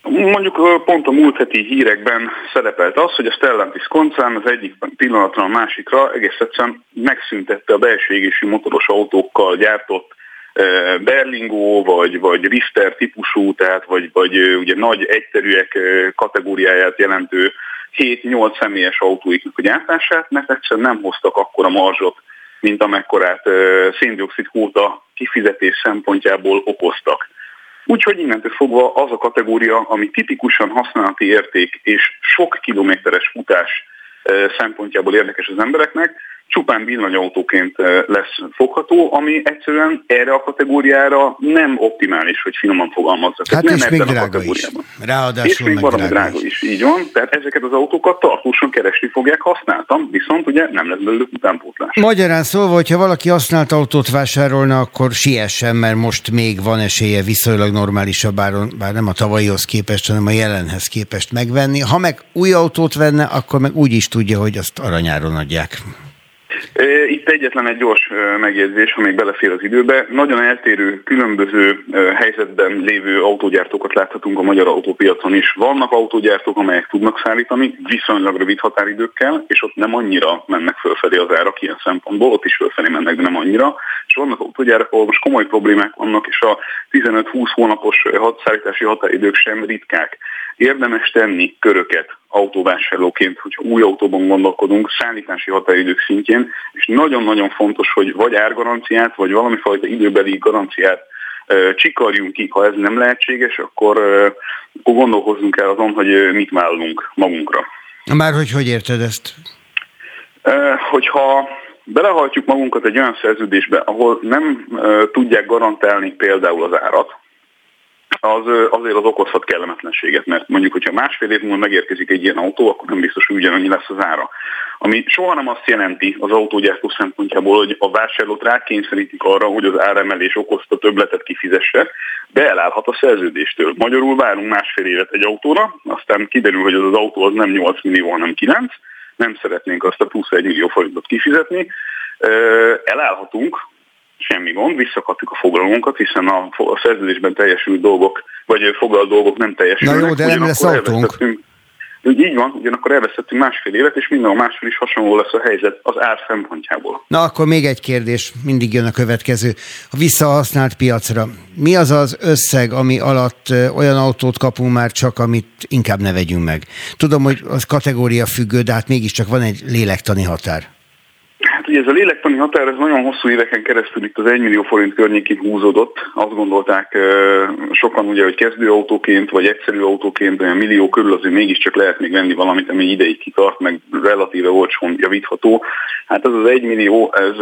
Mondjuk pont a múlt heti hírekben szerepelt az, hogy a Stellantis koncern az egyik pillanatra a másikra egész egyszerűen megszüntette a belső égésű motoros autókkal gyártott Berlingo vagy, vagy Rister típusú, tehát vagy, vagy ugye nagy egyterűek kategóriáját jelentő 7-8 személyes autóiknak a gyártását, mert egyszerűen nem hoztak akkora marzsot, mint amekkorát széndiokszid kóta kifizetés szempontjából okoztak. Úgyhogy innentől fogva az a kategória, ami tipikusan használati érték és sok kilométeres futás szempontjából érdekes az embereknek, csupán villanyautóként lesz fogható, ami egyszerűen erre a kategóriára nem optimális, hogy finoman fogalmazzak. Hát nem és még drága is. Ráadásul és még drága, drága is. is. Így van, tehát ezeket az autókat tartósan keresni fogják használtam, viszont ugye nem lesz belőlük utánpótlás. Magyarán szólva, hogyha valaki használt autót vásárolna, akkor siessen, mert most még van esélye viszonylag normálisabb áron, bár nem a tavalyihoz képest, hanem a jelenhez képest megvenni. Ha meg új autót venne, akkor meg úgy is tudja, hogy azt aranyáron adják. Itt egyetlen egy gyors megjegyzés, ha még belefér az időbe. Nagyon eltérő, különböző helyzetben lévő autógyártókat láthatunk a magyar autópiacon is. Vannak autógyártók, amelyek tudnak szállítani viszonylag rövid határidőkkel, és ott nem annyira mennek fölfelé az árak ilyen szempontból, ott is fölfelé mennek, de nem annyira. És vannak autógyárak, ahol most komoly problémák vannak, és a 15-20 hónapos szállítási határidők sem ritkák érdemes tenni köröket autóvásárlóként, hogyha új autóban gondolkodunk, szállítási határidők szintjén, és nagyon-nagyon fontos, hogy vagy árgaranciát, vagy valami fajta időbeli garanciát csikarjunk ki, ha ez nem lehetséges, akkor, akkor gondolkozzunk el azon, hogy mit vállunk magunkra. Már hogy hogy érted ezt? Hogyha belehajtjuk magunkat egy olyan szerződésbe, ahol nem tudják garantálni például az árat, az azért az okozhat kellemetlenséget, mert mondjuk, hogyha másfél év múlva megérkezik egy ilyen autó, akkor nem biztos, hogy ugyanannyi lesz az ára. Ami soha nem azt jelenti az autógyártó szempontjából, hogy a vásárlót rákényszerítik arra, hogy az áremelés okozta többletet kifizesse, de elállhat a szerződéstől. Magyarul várunk másfél évet egy autóra, aztán kiderül, hogy az az autó az nem 8 millió, hanem 9, nem szeretnénk azt a plusz 1 millió forintot kifizetni, elállhatunk, semmi gond, visszakapjuk a foglalónkat, hiszen a, a szerződésben teljesült dolgok, vagy foglalt dolgok nem teljesülnek. Na jó, de nem lesz autónk. Úgy így van, ugyanakkor elvesztettünk másfél évet, és minden a másfél is hasonló lesz a helyzet az ár szempontjából. Na akkor még egy kérdés, mindig jön a következő. A visszahasznált piacra. Mi az az összeg, ami alatt olyan autót kapunk már csak, amit inkább ne vegyünk meg? Tudom, hogy az kategória függő, de hát mégiscsak van egy lélektani határ. Ugye ez a lélektani határ ez nagyon hosszú éveken keresztül itt az 1 millió forint környékén húzódott. Azt gondolták sokan ugye, hogy kezdőautóként vagy egyszerű autóként olyan millió körül azért mégiscsak lehet még venni valamit, ami ideig kitart, meg relatíve olcsón javítható. Hát ez az 1 millió, ez,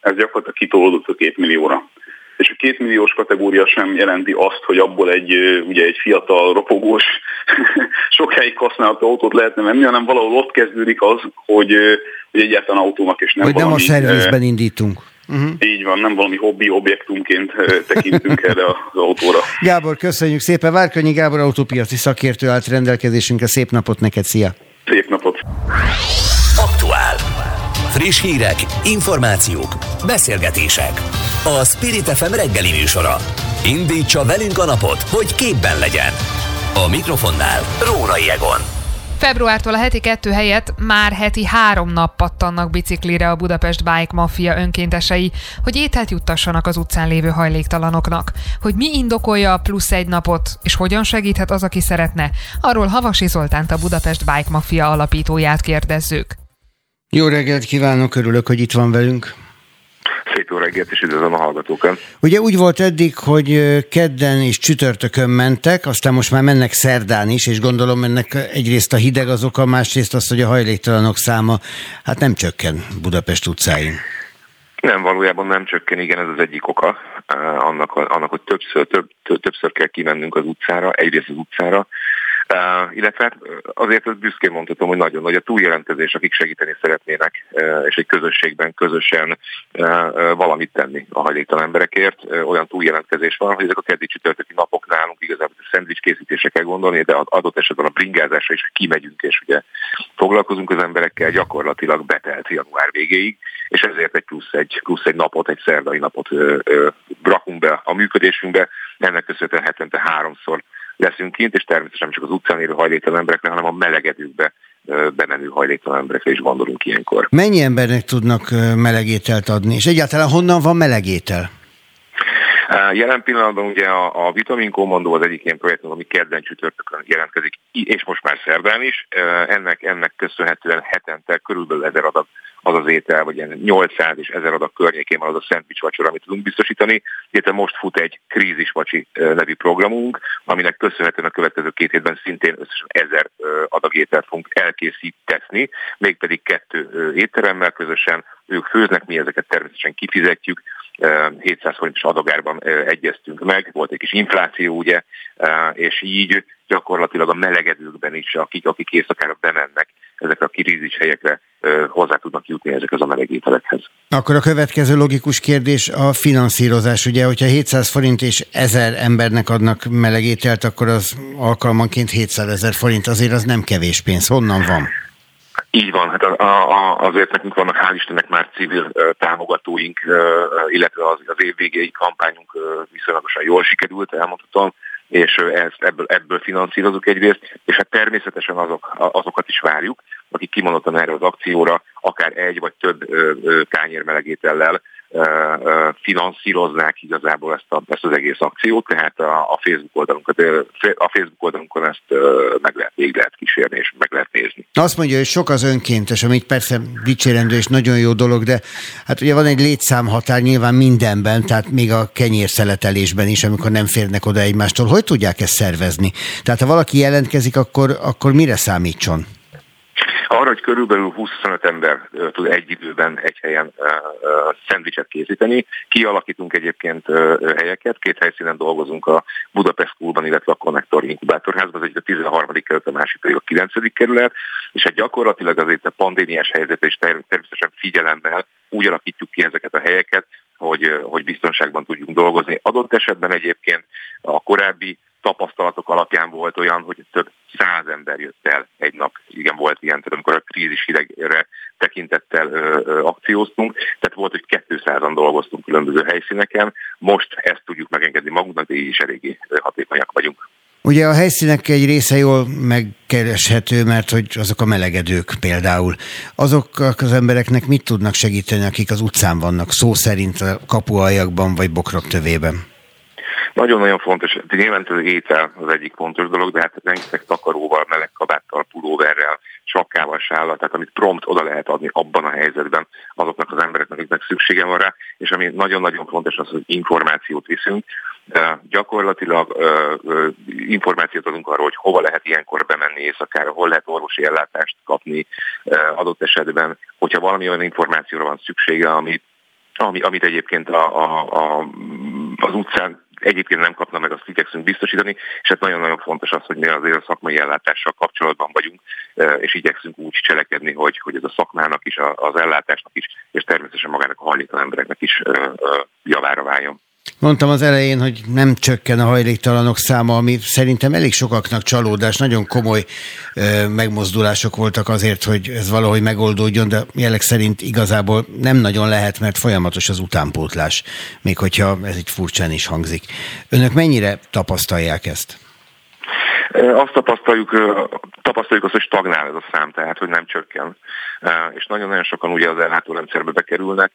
ez gyakorlatilag kitolódott a 2 millióra és a két milliós kategória sem jelenti azt, hogy abból egy, ugye egy fiatal, ropogós, sokáig használható autót lehetne venni, hanem valahol ott kezdődik az, hogy, hogy egyáltalán autónak és nem Hogy valami, nem a szervizben indítunk. Uh-huh. Így van, nem valami hobbi objektumként tekintünk erre az autóra. Gábor, köszönjük szépen. Várkonyi Gábor autópiaci szakértő állt rendelkezésünkre. Szép napot neked, szia! Szép napot! Aktuál. Friss hírek, információk, beszélgetések. A Spirit FM reggeli műsora. Indítsa velünk a napot, hogy képben legyen. A mikrofonnál Rórai Egon. Februártól a heti kettő helyett már heti három nap pattannak biciklire a Budapest Bike Mafia önkéntesei, hogy ételt juttassanak az utcán lévő hajléktalanoknak. Hogy mi indokolja a plusz egy napot, és hogyan segíthet az, aki szeretne, arról Havasi Zoltánt a Budapest Bike Mafia alapítóját kérdezzük. Jó reggelt kívánok, örülök, hogy itt van velünk. Szép jó reggelt, és üdvözlöm a hallgatókat. Ugye úgy volt eddig, hogy kedden és csütörtökön mentek, aztán most már mennek szerdán is, és gondolom ennek egyrészt a hideg az oka, másrészt az, hogy a hajléktalanok száma hát nem csökken Budapest utcáin. Nem, valójában nem csökken, igen, ez az egyik oka annak, annak hogy többször, több, többször kell kimennünk az utcára, egyrészt az utcára, illetve hát azért büszkén mondhatom, hogy nagyon nagy a túljelentkezés, akik segíteni szeretnének, és egy közösségben közösen valamit tenni a hajléktalan emberekért. Olyan túljelentkezés van, hogy ezek a keddi csütörtöki napok nálunk igazából a szendvics készítésre kell gondolni, de adott esetben a bringázásra is, hogy kimegyünk, és ugye foglalkozunk az emberekkel, gyakorlatilag betelt január végéig, és ezért egy plusz egy, plusz egy napot, egy szerdai napot rakunk be a működésünkbe. Ennek köszönhetően hetente háromszor leszünk kint, és természetesen csak az utcán élő hajléktalan emberekre, hanem a melegedőkbe bemenő hajléktalan emberekre is gondolunk ilyenkor. Mennyi embernek tudnak melegételt adni, és egyáltalán honnan van melegétel? Jelen pillanatban ugye a, a Vitamin Commando az egyik ilyen projektünk, ami kedden csütörtökön jelentkezik, és most már szerdán is. Ennek, ennek köszönhetően hetente körülbelül ezer adag az az étel, vagy ilyen 800 és 1000 adag környékén van az a szendvics vacsora, amit tudunk biztosítani. Illetve most fut egy krízisvacsi nevű programunk, aminek köszönhetően a következő két hétben szintén összesen 1000 adag ételt fogunk elkészíteni, mégpedig kettő étteremmel közösen. Ők főznek, mi ezeket természetesen kifizetjük, 700 forintos adagárban egyeztünk meg, volt egy kis infláció, ugye, és így gyakorlatilag a melegedőkben is, akik, akik éjszakára bemennek ezekre a kirízis helyekre, hozzá tudnak jutni ezekhez a melegételekhez. Akkor a következő logikus kérdés a finanszírozás. Ugye, hogyha 700 forint és 1000 embernek adnak melegételt, akkor az alkalmanként 700 ezer forint, azért az nem kevés pénz. Honnan van? Így van, hát a, a, azért nekünk vannak hál' Istennek már civil támogatóink, illetve az, az évvégéi kampányunk uh, viszonylagosan jól sikerült, elmondhatom, és ezt ebből, ebből finanszírozunk egyrészt, és hát természetesen azok, azokat is várjuk, akik kimondottan erre az akcióra akár egy vagy több tányér melegétellel finanszíroznák igazából ezt, a, ezt az egész akciót, tehát a, a Facebook oldalunkon, a Facebook oldalunkon ezt meg lehet, végig lehet kísérni és meg lehet nézni. Azt mondja, hogy sok az önkéntes, ami persze dicsérendő és nagyon jó dolog, de hát ugye van egy létszámhatár nyilván mindenben, tehát még a kenyérszeletelésben is, amikor nem férnek oda egymástól. Hogy tudják ezt szervezni? Tehát ha valaki jelentkezik, akkor, akkor mire számítson? Arra, hogy körülbelül 25 ember tud egy időben egy helyen szendvicset készíteni. Kialakítunk egyébként helyeket, két helyszínen dolgozunk a Budapest Schoolban, illetve a Connector Inkubátorházban, az egyik a 13. kerület, a másik pedig a 9. kerület, és egy gyakorlatilag azért a pandémiás helyzetre is természetesen figyelemmel úgy alakítjuk ki ezeket a helyeket, hogy, hogy biztonságban tudjunk dolgozni. Adott esetben egyébként a korábbi tapasztalatok alapján volt olyan, hogy több száz ember jött el egy nap. Igen, volt ilyen, tehát amikor a krízis hidegre tekintettel ö, ö, akcióztunk, tehát volt, hogy 200-an dolgoztunk különböző helyszíneken, most ezt tudjuk megengedni magunknak, de így is eléggé hatékonyak vagyunk. Ugye a helyszínek egy része jól megkereshető, mert hogy azok a melegedők például. Azok az embereknek mit tudnak segíteni, akik az utcán vannak, szó szerint a kapuajakban vagy bokrok tövében? Nagyon-nagyon fontos, nyilván az étel az egyik fontos dolog, de hát rengeteg takaróval, meleg kabáttal, pulóverrel, sapkával, sállal, tehát amit prompt oda lehet adni abban a helyzetben azoknak az embereknek, akiknek szüksége van rá, és ami nagyon-nagyon fontos az, hogy információt viszünk, de gyakorlatilag ö, ö, információt adunk arról, hogy hova lehet ilyenkor bemenni éjszakára, hol lehet orvosi ellátást kapni ö, adott esetben, hogyha valami olyan információra van szüksége, amit ami, amit egyébként a, a, a, az utcán egyébként nem kapna meg, azt igyekszünk biztosítani, és hát nagyon-nagyon fontos az, hogy mi azért a szakmai ellátással kapcsolatban vagyunk, és igyekszünk úgy cselekedni, hogy, hogy ez a szakmának is, az ellátásnak is, és természetesen magának a hajléktalan embereknek is javára váljon. Mondtam az elején, hogy nem csökken a hajléktalanok száma, ami szerintem elég sokaknak csalódás. Nagyon komoly ö, megmozdulások voltak azért, hogy ez valahogy megoldódjon, de jelek szerint igazából nem nagyon lehet, mert folyamatos az utánpótlás, még hogyha ez egy furcsán is hangzik. Önök mennyire tapasztalják ezt? Azt tapasztaljuk, tapasztaljuk azt, hogy stagnál ez a szám, tehát hogy nem csökken. És nagyon-nagyon sokan ugye az ellátórendszerbe bekerülnek,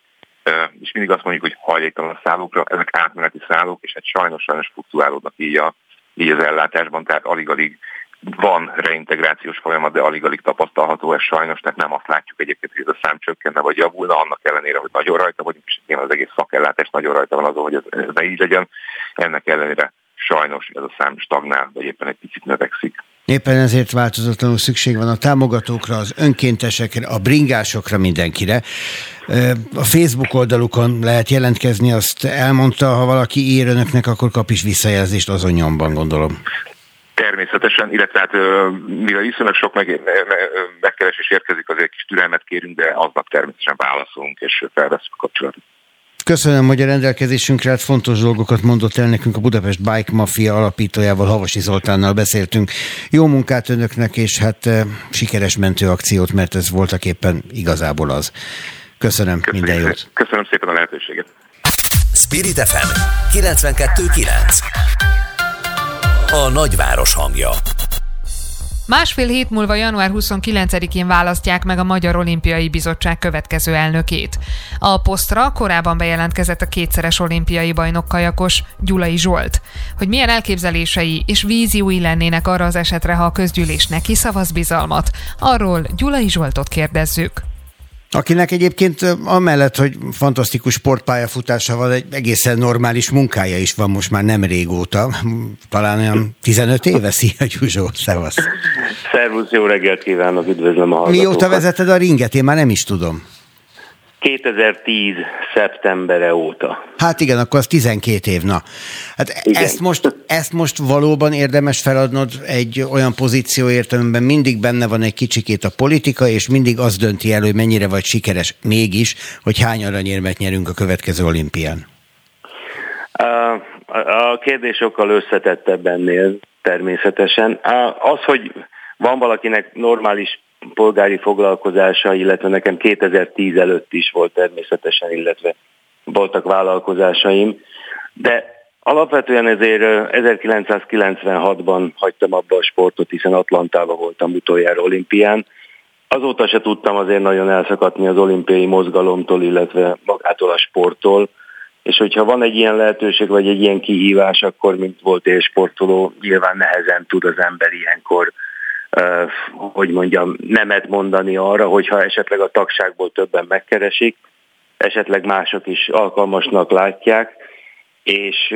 és mindig azt mondjuk, hogy hajléktalan szállókra, ezek átmeneti szállók, és hát sajnos, sajnos fluktuálódnak így, a, így az ellátásban, tehát alig-alig van reintegrációs folyamat, de alig-alig tapasztalható ez sajnos, tehát nem azt látjuk egyébként, hogy ez a szám csökkenne vagy javulna, annak ellenére, hogy nagyon rajta vagyunk, és az egész szakellátás nagyon rajta van azon, hogy ez ne így legyen. Ennek ellenére sajnos ez a szám stagnál, vagy éppen egy picit növekszik. Éppen ezért változatlanul szükség van a támogatókra, az önkéntesekre, a bringásokra, mindenkire. A Facebook oldalukon lehet jelentkezni, azt elmondta, ha valaki ír önöknek, akkor kap is visszajelzést azon nyomban, gondolom. Természetesen, illetve hát mivel viszonylag sok meg, megkeresés érkezik, azért kis türelmet kérünk, de aznap természetesen válaszolunk és felveszünk a kapcsolatot. Köszönöm, hogy a rendelkezésünkre hát fontos dolgokat mondott el nekünk a Budapest Bike Mafia alapítójával, Havasi Zoltánnal beszéltünk. Jó munkát önöknek, és hát e, sikeres mentőakciót, mert ez voltak éppen igazából az. Köszönöm, Köszönöm minden jót. Köszönöm szépen a lehetőséget. Spirit FM 92.9 A nagyváros hangja Másfél hét múlva január 29-én választják meg a Magyar Olimpiai Bizottság következő elnökét. A posztra korábban bejelentkezett a kétszeres olimpiai bajnok kajakos Gyulai Zsolt. Hogy milyen elképzelései és víziói lennének arra az esetre, ha a közgyűlés neki szavaz bizalmat, arról Gyulai Zsoltot kérdezzük. Akinek egyébként amellett, hogy fantasztikus sportpályafutása van, egy egészen normális munkája is van most már nem régóta, talán olyan 15 éve. Szia Gyuzsó, szevasz! Szervusz, jó reggelt kívánok, üdvözlöm a hallgatókat! Mióta vezeted a ringet? Én már nem is tudom. 2010. szeptembere óta. Hát igen, akkor az 12 év, na. Hát igen. ezt most, ezt most valóban érdemes feladnod egy olyan pozícióért, amiben mindig benne van egy kicsikét a politika, és mindig az dönti el, hogy mennyire vagy sikeres mégis, hogy hány aranyérmet nyerünk a következő olimpián. A kérdés sokkal összetettebb ennél természetesen. Az, hogy van valakinek normális polgári foglalkozása, illetve nekem 2010 előtt is volt természetesen, illetve voltak vállalkozásaim, de alapvetően ezért 1996-ban hagytam abba a sportot, hiszen Atlantában voltam utoljára olimpián. Azóta se tudtam azért nagyon elszakadni az olimpiai mozgalomtól, illetve magától a sporttól, és hogyha van egy ilyen lehetőség, vagy egy ilyen kihívás, akkor mint volt élsportoló, nyilván nehezen tud az ember ilyenkor hogy mondjam, nemet mondani arra, hogyha esetleg a tagságból többen megkeresik, esetleg mások is alkalmasnak látják, és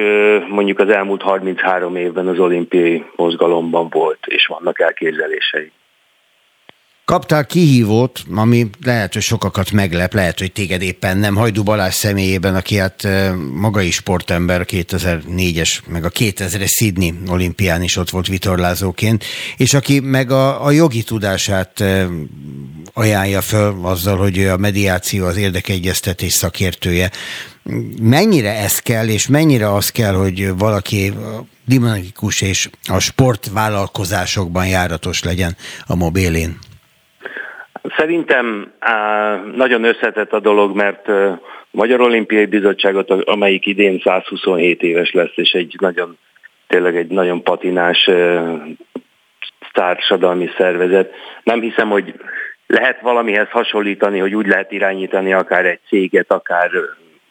mondjuk az elmúlt 33 évben az olimpiai mozgalomban volt, és vannak elképzelései. Kaptál kihívót, ami lehet, hogy sokakat meglep, lehet, hogy téged éppen nem. Hajdu Balázs személyében, aki hát maga is sportember, 2004-es, meg a 2000-es Sydney olimpián is ott volt vitorlázóként, és aki meg a, a jogi tudását ajánlja föl azzal, hogy ő a mediáció, az érdekegyeztetés szakértője. Mennyire ez kell, és mennyire az kell, hogy valaki dinamikus és a sportvállalkozásokban járatos legyen a mobilén? Szerintem nagyon összetett a dolog, mert Magyar Olimpiai Bizottságot, amelyik idén 127 éves lesz, és egy nagyon tényleg egy nagyon patinás társadalmi szervezet. Nem hiszem, hogy lehet valamihez hasonlítani, hogy úgy lehet irányítani akár egy céget, akár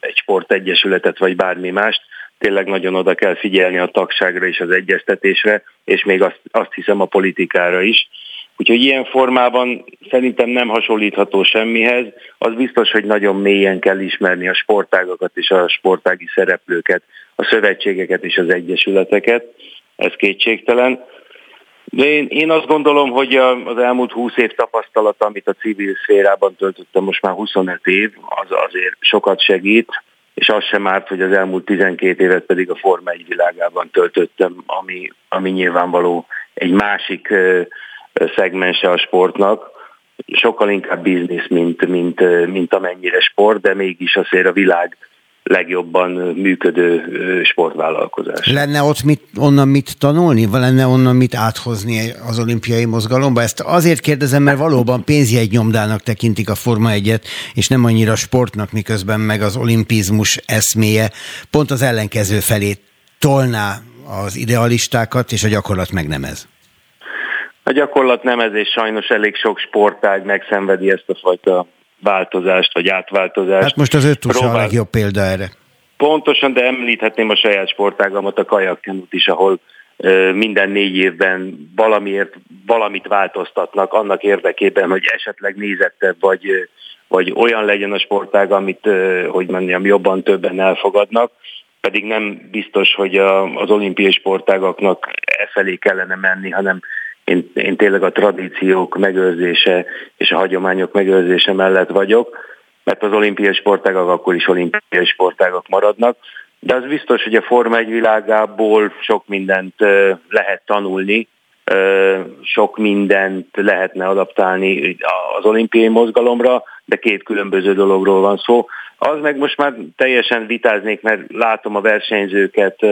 egy sportegyesületet, vagy bármi mást. Tényleg nagyon oda kell figyelni a tagságra és az egyeztetésre, és még azt, azt hiszem a politikára is. Úgyhogy ilyen formában szerintem nem hasonlítható semmihez. Az biztos, hogy nagyon mélyen kell ismerni a sportágakat és a sportági szereplőket, a szövetségeket és az egyesületeket. Ez kétségtelen. De én, én azt gondolom, hogy az elmúlt 20 év tapasztalat, amit a civil szférában töltöttem, most már 25 év, az azért sokat segít, és az sem árt, hogy az elmúlt 12 évet pedig a Forma 1 világában töltöttem, ami, ami nyilvánvaló egy másik szegmense a sportnak, sokkal inkább biznisz, mint, mint, mint amennyire sport, de mégis azért a világ legjobban működő sportvállalkozás. Lenne ott mit, onnan mit tanulni, vagy lenne onnan mit áthozni az olimpiai mozgalomba? Ezt azért kérdezem, mert valóban pénzjegy nyomdának tekintik a Forma 1 és nem annyira sportnak, miközben meg az olimpizmus eszméje pont az ellenkező felé tolná az idealistákat, és a gyakorlat meg nem ez. A gyakorlat nem ez, és sajnos elég sok sportág megszenvedi ezt a fajta változást, vagy átváltozást. Hát most az öt a legjobb példa erre. Pontosan, de említhetném a saját sportágamat, a kajakkenut is, ahol minden négy évben valamiért valamit változtatnak annak érdekében, hogy esetleg nézettebb vagy, vagy olyan legyen a sportág, amit, hogy mondjam, jobban többen elfogadnak, pedig nem biztos, hogy az olimpiai sportágaknak e felé kellene menni, hanem én, én tényleg a tradíciók megőrzése és a hagyományok megőrzése mellett vagyok, mert az olimpiai sportágak akkor is olimpiai sportágak maradnak, de az biztos, hogy a Forma egy világából sok mindent lehet tanulni, sok mindent lehetne adaptálni az olimpiai mozgalomra, de két különböző dologról van szó. Az meg most már teljesen vitáznék, mert látom a versenyzőket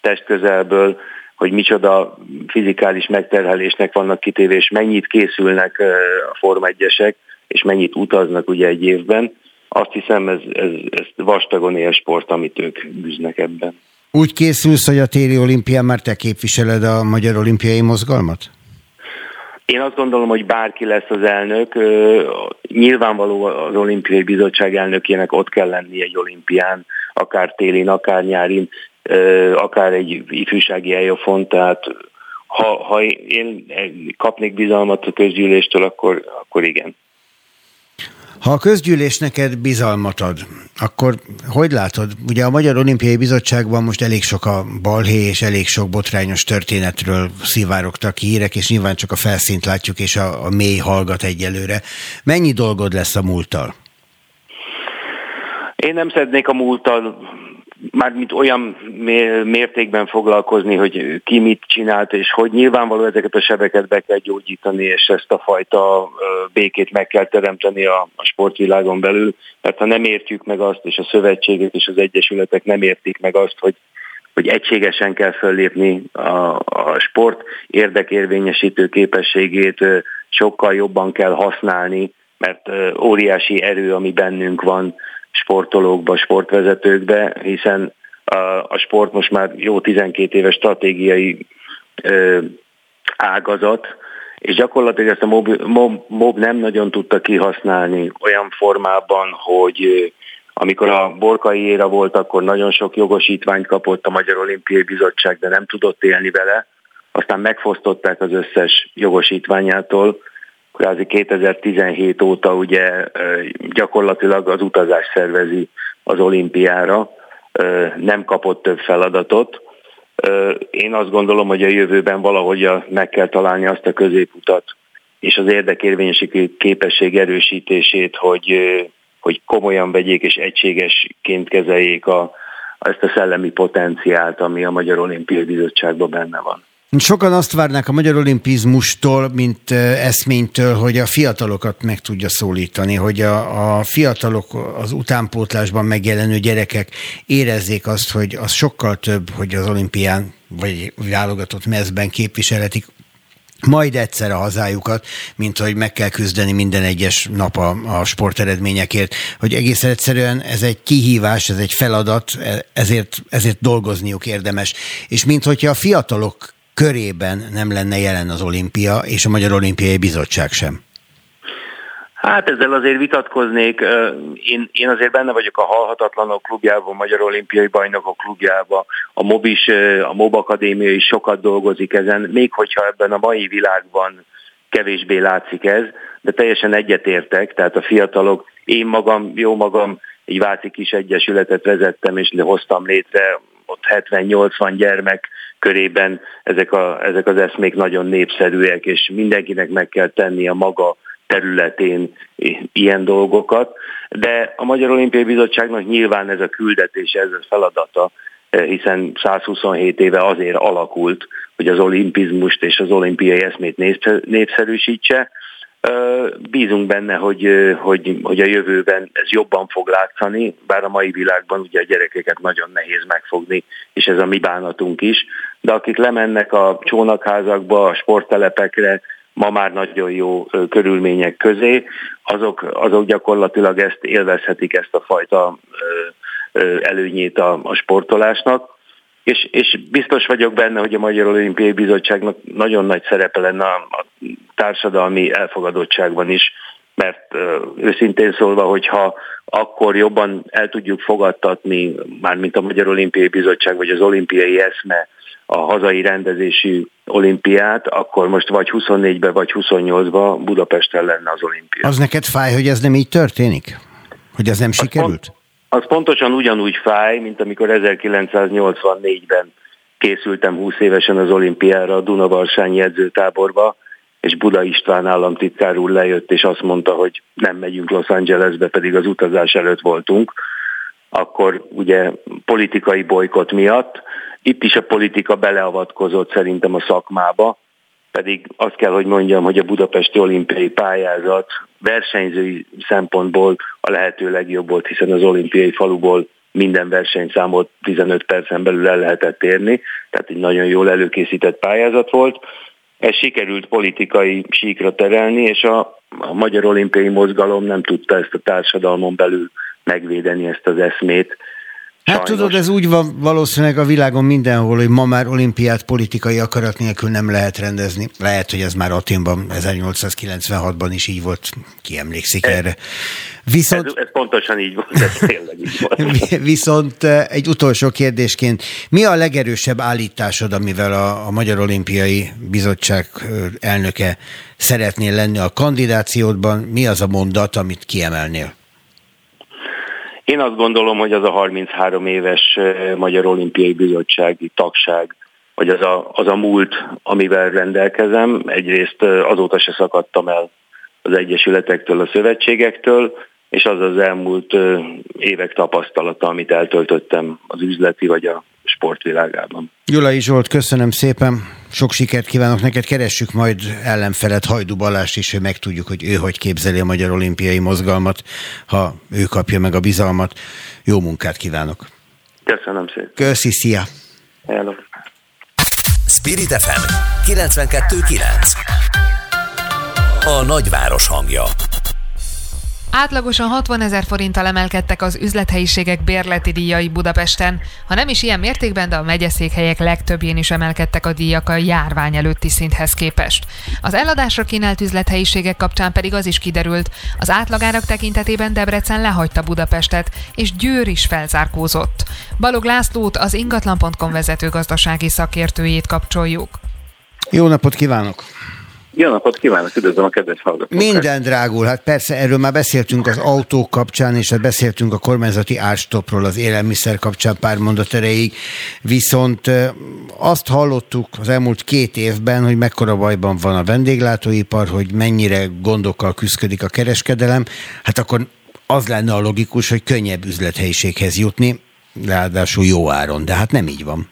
testközelből, hogy micsoda fizikális megterhelésnek vannak kitéve, és mennyit készülnek a Forma 1 és mennyit utaznak ugye egy évben. Azt hiszem, ez, ez, ez vastagon él sport, amit ők bűznek ebben. Úgy készülsz, hogy a téli olimpián már te képviseled a magyar olimpiai mozgalmat? Én azt gondolom, hogy bárki lesz az elnök, nyilvánvaló az olimpiai bizottság elnökének ott kell lenni egy olimpián, akár télin, akár nyárin, akár egy ifjúsági eljofont, tehát ha, ha én kapnék bizalmat a közgyűléstől, akkor, akkor igen. Ha a közgyűlés neked bizalmat ad, akkor hogy látod? Ugye a Magyar Olimpiai Bizottságban most elég sok a balhé és elég sok botrányos történetről szivárogtak hírek, és nyilván csak a felszínt látjuk, és a, a mély hallgat egyelőre. Mennyi dolgod lesz a múlttal? Én nem szeretnék a múlttal mármint olyan mértékben foglalkozni, hogy ki mit csinált, és hogy nyilvánvaló ezeket a sebeket be kell gyógyítani, és ezt a fajta békét meg kell teremteni a, a sportvilágon belül, mert ha nem értjük meg azt, és a szövetségek és az egyesületek nem értik meg azt, hogy hogy egységesen kell föllépni a, a sport érdekérvényesítő képességét sokkal jobban kell használni, mert óriási erő, ami bennünk van, sportolókba, sportvezetőkbe, hiszen a, sport most már jó 12 éves stratégiai ö, ágazat, és gyakorlatilag ezt a mob, mob, mob nem nagyon tudta kihasználni olyan formában, hogy amikor a Borkai éra volt, akkor nagyon sok jogosítványt kapott a Magyar Olimpiai Bizottság, de nem tudott élni vele. Aztán megfosztották az összes jogosítványától, kvázi 2017 óta ugye gyakorlatilag az utazás szervezi az olimpiára, nem kapott több feladatot. Én azt gondolom, hogy a jövőben valahogy meg kell találni azt a középutat, és az érdekérvényesi képesség erősítését, hogy, hogy komolyan vegyék és egységesként kezeljék a, ezt a szellemi potenciált, ami a Magyar Olimpiai Bizottságban benne van. Sokan azt várnák a magyar olimpizmustól, mint eszménytől, hogy a fiatalokat meg tudja szólítani, hogy a, a fiatalok az utánpótlásban megjelenő gyerekek érezzék azt, hogy az sokkal több, hogy az olimpián vagy válogatott mezben képviseletik majd egyszer a hazájukat, mint hogy meg kell küzdeni minden egyes nap a, a sporteredményekért, hogy egészen egyszerűen ez egy kihívás, ez egy feladat, ezért, ezért dolgozniuk érdemes. És mint hogyha a fiatalok körében nem lenne jelen az olimpia, és a Magyar Olimpiai Bizottság sem. Hát ezzel azért vitatkoznék. Én, én azért benne vagyok a Halhatatlanok klubjában, a Magyar Olimpiai Bajnokok klubjában, a MOB is, a MOB Akadémia is sokat dolgozik ezen, még hogyha ebben a mai világban kevésbé látszik ez, de teljesen egyetértek, tehát a fiatalok, én magam, jó magam, egy Váci kis egyesületet vezettem, és hoztam létre ott 70-80 gyermek körében ezek, a, ezek az eszmék nagyon népszerűek, és mindenkinek meg kell tenni a maga területén ilyen dolgokat, de a Magyar Olimpiai Bizottságnak nyilván ez a küldetés, ez a feladata, hiszen 127 éve azért alakult, hogy az olimpizmust és az olimpiai eszmét népszerűsítse. Bízunk benne, hogy, hogy, hogy a jövőben ez jobban fog látszani, bár a mai világban ugye a gyerekeket nagyon nehéz megfogni, és ez a mi bánatunk is. De akik lemennek a csónakházakba, a sporttelepekre, ma már nagyon jó körülmények közé, azok, azok gyakorlatilag ezt élvezhetik, ezt a fajta előnyét a, a sportolásnak. És, és biztos vagyok benne, hogy a Magyar Olimpiai Bizottságnak nagyon nagy szerepe lenne a, a társadalmi elfogadottságban is, mert őszintén szólva, hogyha akkor jobban el tudjuk fogadtatni, mármint a Magyar Olimpiai Bizottság vagy az olimpiai eszme a hazai rendezésű olimpiát, akkor most vagy 24-ben, vagy 28-ban Budapesten lenne az olimpia. Az neked fáj, hogy ez nem így történik? Hogy ez nem az sikerült? Pont, az pontosan ugyanúgy fáj, mint amikor 1984-ben készültem 20 évesen az olimpiára a Dunavarsány edzőtáborba, és Buda István államtitkár úr lejött, és azt mondta, hogy nem megyünk Los Angelesbe, pedig az utazás előtt voltunk, akkor ugye politikai bolykot miatt, itt is a politika beleavatkozott szerintem a szakmába, pedig azt kell, hogy mondjam, hogy a budapesti olimpiai pályázat versenyzői szempontból a lehető legjobb volt, hiszen az olimpiai faluból minden versenyszámot 15 percen belül el lehetett érni, tehát egy nagyon jól előkészített pályázat volt. Ez sikerült politikai síkra terelni, és a, a magyar olimpiai mozgalom nem tudta ezt a társadalmon belül megvédeni ezt az eszmét, Hát tudod, ez úgy van valószínűleg a világon mindenhol, hogy ma már olimpiát politikai akarat nélkül nem lehet rendezni. Lehet, hogy ez már Aténban 1896-ban is így volt, ki emlékszik ez, erre. Viszont, ez, ez pontosan így volt, ez tényleg így volt. Viszont eh, egy utolsó kérdésként, mi a legerősebb állításod, amivel a, a Magyar Olimpiai Bizottság eh, elnöke szeretnél lenni a kandidációdban? Mi az a mondat, amit kiemelnél? Én azt gondolom, hogy az a 33 éves Magyar Olimpiai Bizottsági tagság, vagy az a, az a múlt, amivel rendelkezem. Egyrészt azóta se szakadtam el az egyesületektől, a szövetségektől, és az az elmúlt évek tapasztalata, amit eltöltöttem az üzleti vagy a sportvilágában. Gyulai Zsolt, köszönöm szépen, sok sikert kívánok neked, keressük majd ellenfelet Hajdu Balást is, hogy megtudjuk, hogy ő hogy képzeli a Magyar Olimpiai Mozgalmat, ha ő kapja meg a bizalmat. Jó munkát kívánok! Köszönöm szépen! Köszi, szia! Hello. Spirit FM 92.9 A nagyváros hangja Átlagosan 60 ezer forinttal emelkedtek az üzlethelyiségek bérleti díjai Budapesten. Ha nem is ilyen mértékben, de a megyeszékhelyek legtöbbjén is emelkedtek a díjak a járvány előtti szinthez képest. Az eladásra kínált üzlethelyiségek kapcsán pedig az is kiderült, az átlagárak tekintetében Debrecen lehagyta Budapestet, és Győr is felzárkózott. Balog Lászlót, az ingatlan.com vezető gazdasági szakértőjét kapcsoljuk. Jó napot kívánok! Jó napot kívánok, üdvözlöm a kedves hallgatókat. Minden drágul, hát persze erről már beszéltünk az autók kapcsán, és hát beszéltünk a kormányzati árstopról az élelmiszer kapcsán pár mondat erejéig, viszont azt hallottuk az elmúlt két évben, hogy mekkora bajban van a vendéglátóipar, hogy mennyire gondokkal küzdik a kereskedelem, hát akkor az lenne a logikus, hogy könnyebb üzlethelyiséghez jutni, ráadásul jó áron, de hát nem így van.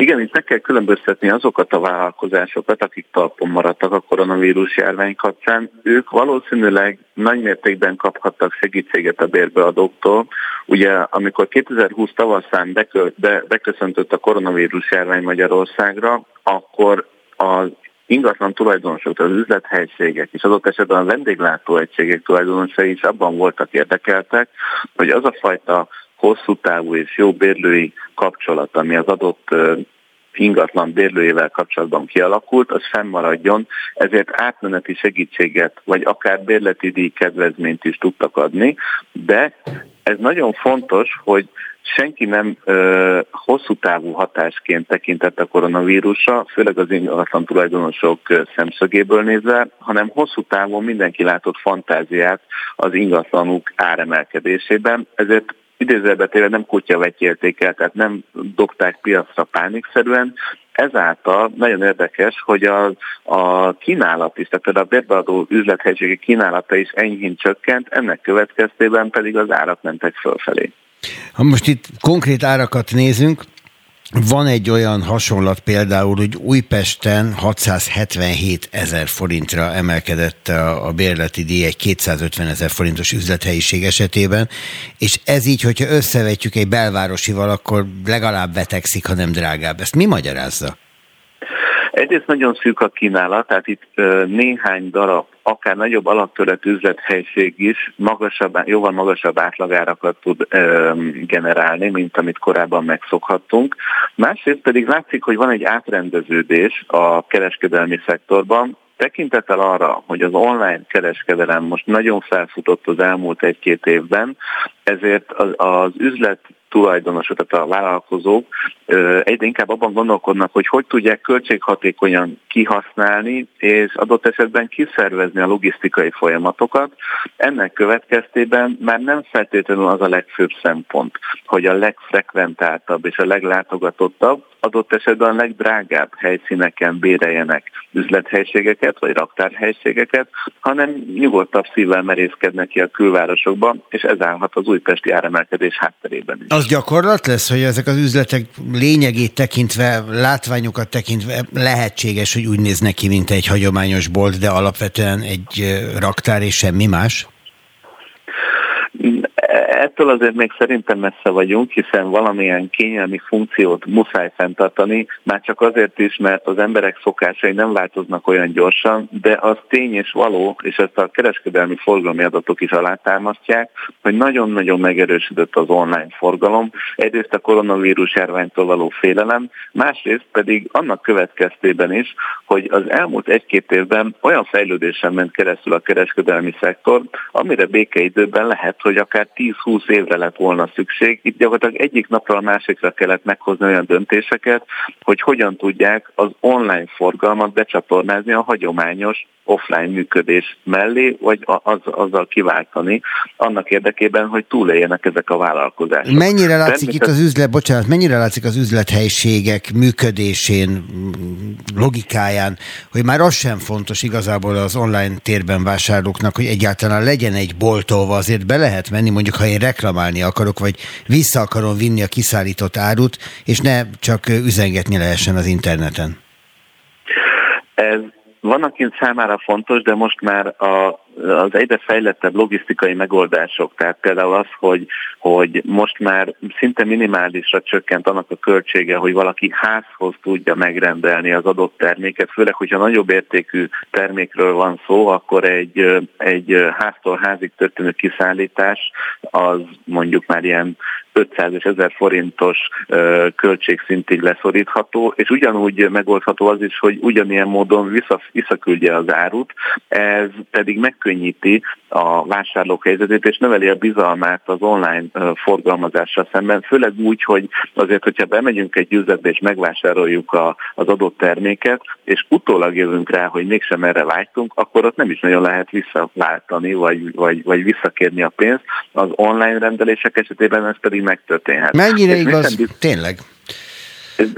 Igen, itt meg kell különböztetni azokat a vállalkozásokat, akik talpon maradtak a koronavírus járvány kapcsán. Ők valószínűleg nagy mértékben kaphattak segítséget a bérbeadóktól. Ugye, amikor 2020 tavaszán bekö, be, beköszöntött a koronavírus járvány Magyarországra, akkor az ingatlan tulajdonosok, az üzlethelységek és adott esetben a vendéglátóegységek tulajdonosai is abban voltak érdekeltek, hogy az a fajta hosszú távú és jó bérlői kapcsolat, ami az adott ingatlan bérlőjével kapcsolatban kialakult, az fennmaradjon, ezért átmeneti segítséget, vagy akár bérleti díj kedvezményt is tudtak adni, de ez nagyon fontos, hogy senki nem ö, hosszú távú hatásként tekintett a koronavírusra, főleg az ingatlan tulajdonosok szemszögéből nézve, hanem hosszú távon mindenki látott fantáziát az ingatlanuk áremelkedésében, ezért idézőben nem kutya vetjélték el, tehát nem dobták piacra pánikszerűen, ezáltal nagyon érdekes, hogy a, a kínálat is, tehát például a bérbeadó üzlethelységi kínálata is enyhén csökkent, ennek következtében pedig az árak mentek fölfelé. Ha most itt konkrét árakat nézünk, van egy olyan hasonlat például, hogy Újpesten 677 ezer forintra emelkedett a, bérleti díj egy 250 ezer forintos üzlethelyiség esetében, és ez így, hogyha összevetjük egy belvárosival, akkor legalább betegszik, ha nem drágább. Ezt mi magyarázza? Egyrészt nagyon szűk a kínálat, tehát itt néhány darab, akár nagyobb alaptöret üzlethelyiség is magasabb, jóval magasabb átlagárakat tud generálni, mint amit korábban megszokhattunk. Másrészt pedig látszik, hogy van egy átrendeződés a kereskedelmi szektorban, Tekintettel arra, hogy az online kereskedelem most nagyon felfutott az elmúlt egy-két évben, ezért az, az üzlet tulajdonosok, tehát a vállalkozók egyre inkább abban gondolkodnak, hogy hogy tudják költséghatékonyan kihasználni, és adott esetben kiszervezni a logisztikai folyamatokat. Ennek következtében már nem feltétlenül az a legfőbb szempont, hogy a legfrekventáltabb és a leglátogatottabb, adott esetben a legdrágább helyszíneken béreljenek üzlethelységeket vagy raktárhelységeket, hanem nyugodtabb szívvel merészkednek ki a külvárosokba, és ez állhat az újpesti áremelkedés hátterében is. Az gyakorlat lesz, hogy ezek az üzletek lényegét tekintve, látványokat tekintve lehetséges, hogy úgy néznek ki, mint egy hagyományos bolt, de alapvetően egy raktár és semmi más? Ettől azért még szerintem messze vagyunk, hiszen valamilyen kényelmi funkciót muszáj fenntartani, már csak azért is, mert az emberek szokásai nem változnak olyan gyorsan, de az tény és való, és ezt a kereskedelmi forgalmi adatok is alátámasztják, hogy nagyon-nagyon megerősödött az online forgalom. Egyrészt a koronavírus járványtól való félelem, másrészt pedig annak következtében is, hogy az elmúlt egy-két évben olyan fejlődésen ment keresztül a kereskedelmi szektor, amire békeidőben lehet, hogy akár 10-20 évre lett volna szükség. Itt gyakorlatilag egyik napra a másikra kellett meghozni olyan döntéseket, hogy hogyan tudják az online forgalmat becsatornázni a hagyományos offline működés mellé, vagy az, azzal kiváltani, annak érdekében, hogy túléljenek ezek a vállalkozások. Mennyire látszik itt az üzlet, bocsánat, mennyire látszik az üzlethelységek működésén, logikáján, hogy már az sem fontos igazából az online térben vásárlóknak, hogy egyáltalán legyen egy boltolva, azért be lehet menni, mondjuk ha én reklamálni akarok, vagy vissza akarom vinni a kiszállított árut, és ne csak üzengetni lehessen az interneten. Ez van, akik számára fontos, de most már a az egyre fejlettebb logisztikai megoldások, tehát például az, hogy, hogy most már szinte minimálisra csökkent annak a költsége, hogy valaki házhoz tudja megrendelni az adott terméket, főleg, hogyha nagyobb értékű termékről van szó, akkor egy, egy háztól házig történő kiszállítás az mondjuk már ilyen 500 és 1000 forintos költségszintig leszorítható, és ugyanúgy megoldható az is, hogy ugyanilyen módon vissza, visszaküldje az árut, ez pedig megkönnyíti a vásárlók helyzetét, és növeli a bizalmát az online forgalmazással szemben, főleg úgy, hogy azért, hogyha bemegyünk egy üzletbe és megvásároljuk a, az adott terméket, és utólag jövünk rá, hogy mégsem erre vágytunk, akkor ott nem is nagyon lehet visszaváltani, vagy, vagy, vagy visszakérni a pénzt. Az online rendelések esetében ez pedig megtörténhet. Mennyire és igaz? Biz... Tényleg?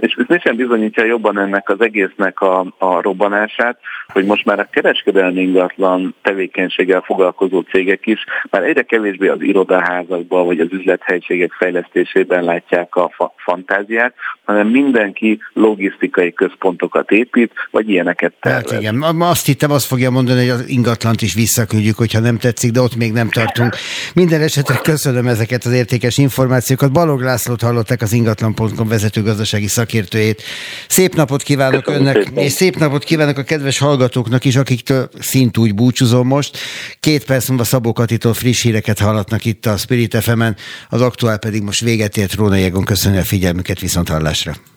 És ez sem bizonyítja jobban ennek az egésznek a, a robbanását, hogy most már a kereskedelmi ingatlan tevékenységgel foglalkozó cégek is már egyre kevésbé az irodaházakban vagy az üzlethelységek fejlesztésében látják a fa- fantáziát, hanem mindenki logisztikai központokat épít, vagy ilyeneket tervez. Hát igen, azt hittem, azt fogja mondani, hogy az ingatlant is visszaküldjük, hogyha nem tetszik, de ott még nem tartunk. Minden esetre köszönöm ezeket az értékes információkat. Balog Lászlót hallották az ingatlan.com vezető gazdasági szakértőjét. Szép napot kívánok Köszönöm önnek, szépen. és szép napot kívánok a kedves hallgatóknak is, akiktől szint úgy búcsúzom most. Két perc múlva Szabó Katitól friss híreket hallatnak itt a Spirit FM-en, az aktuál pedig most véget ért Róna Jegon. Köszönöm a figyelmüket, viszont hallásra.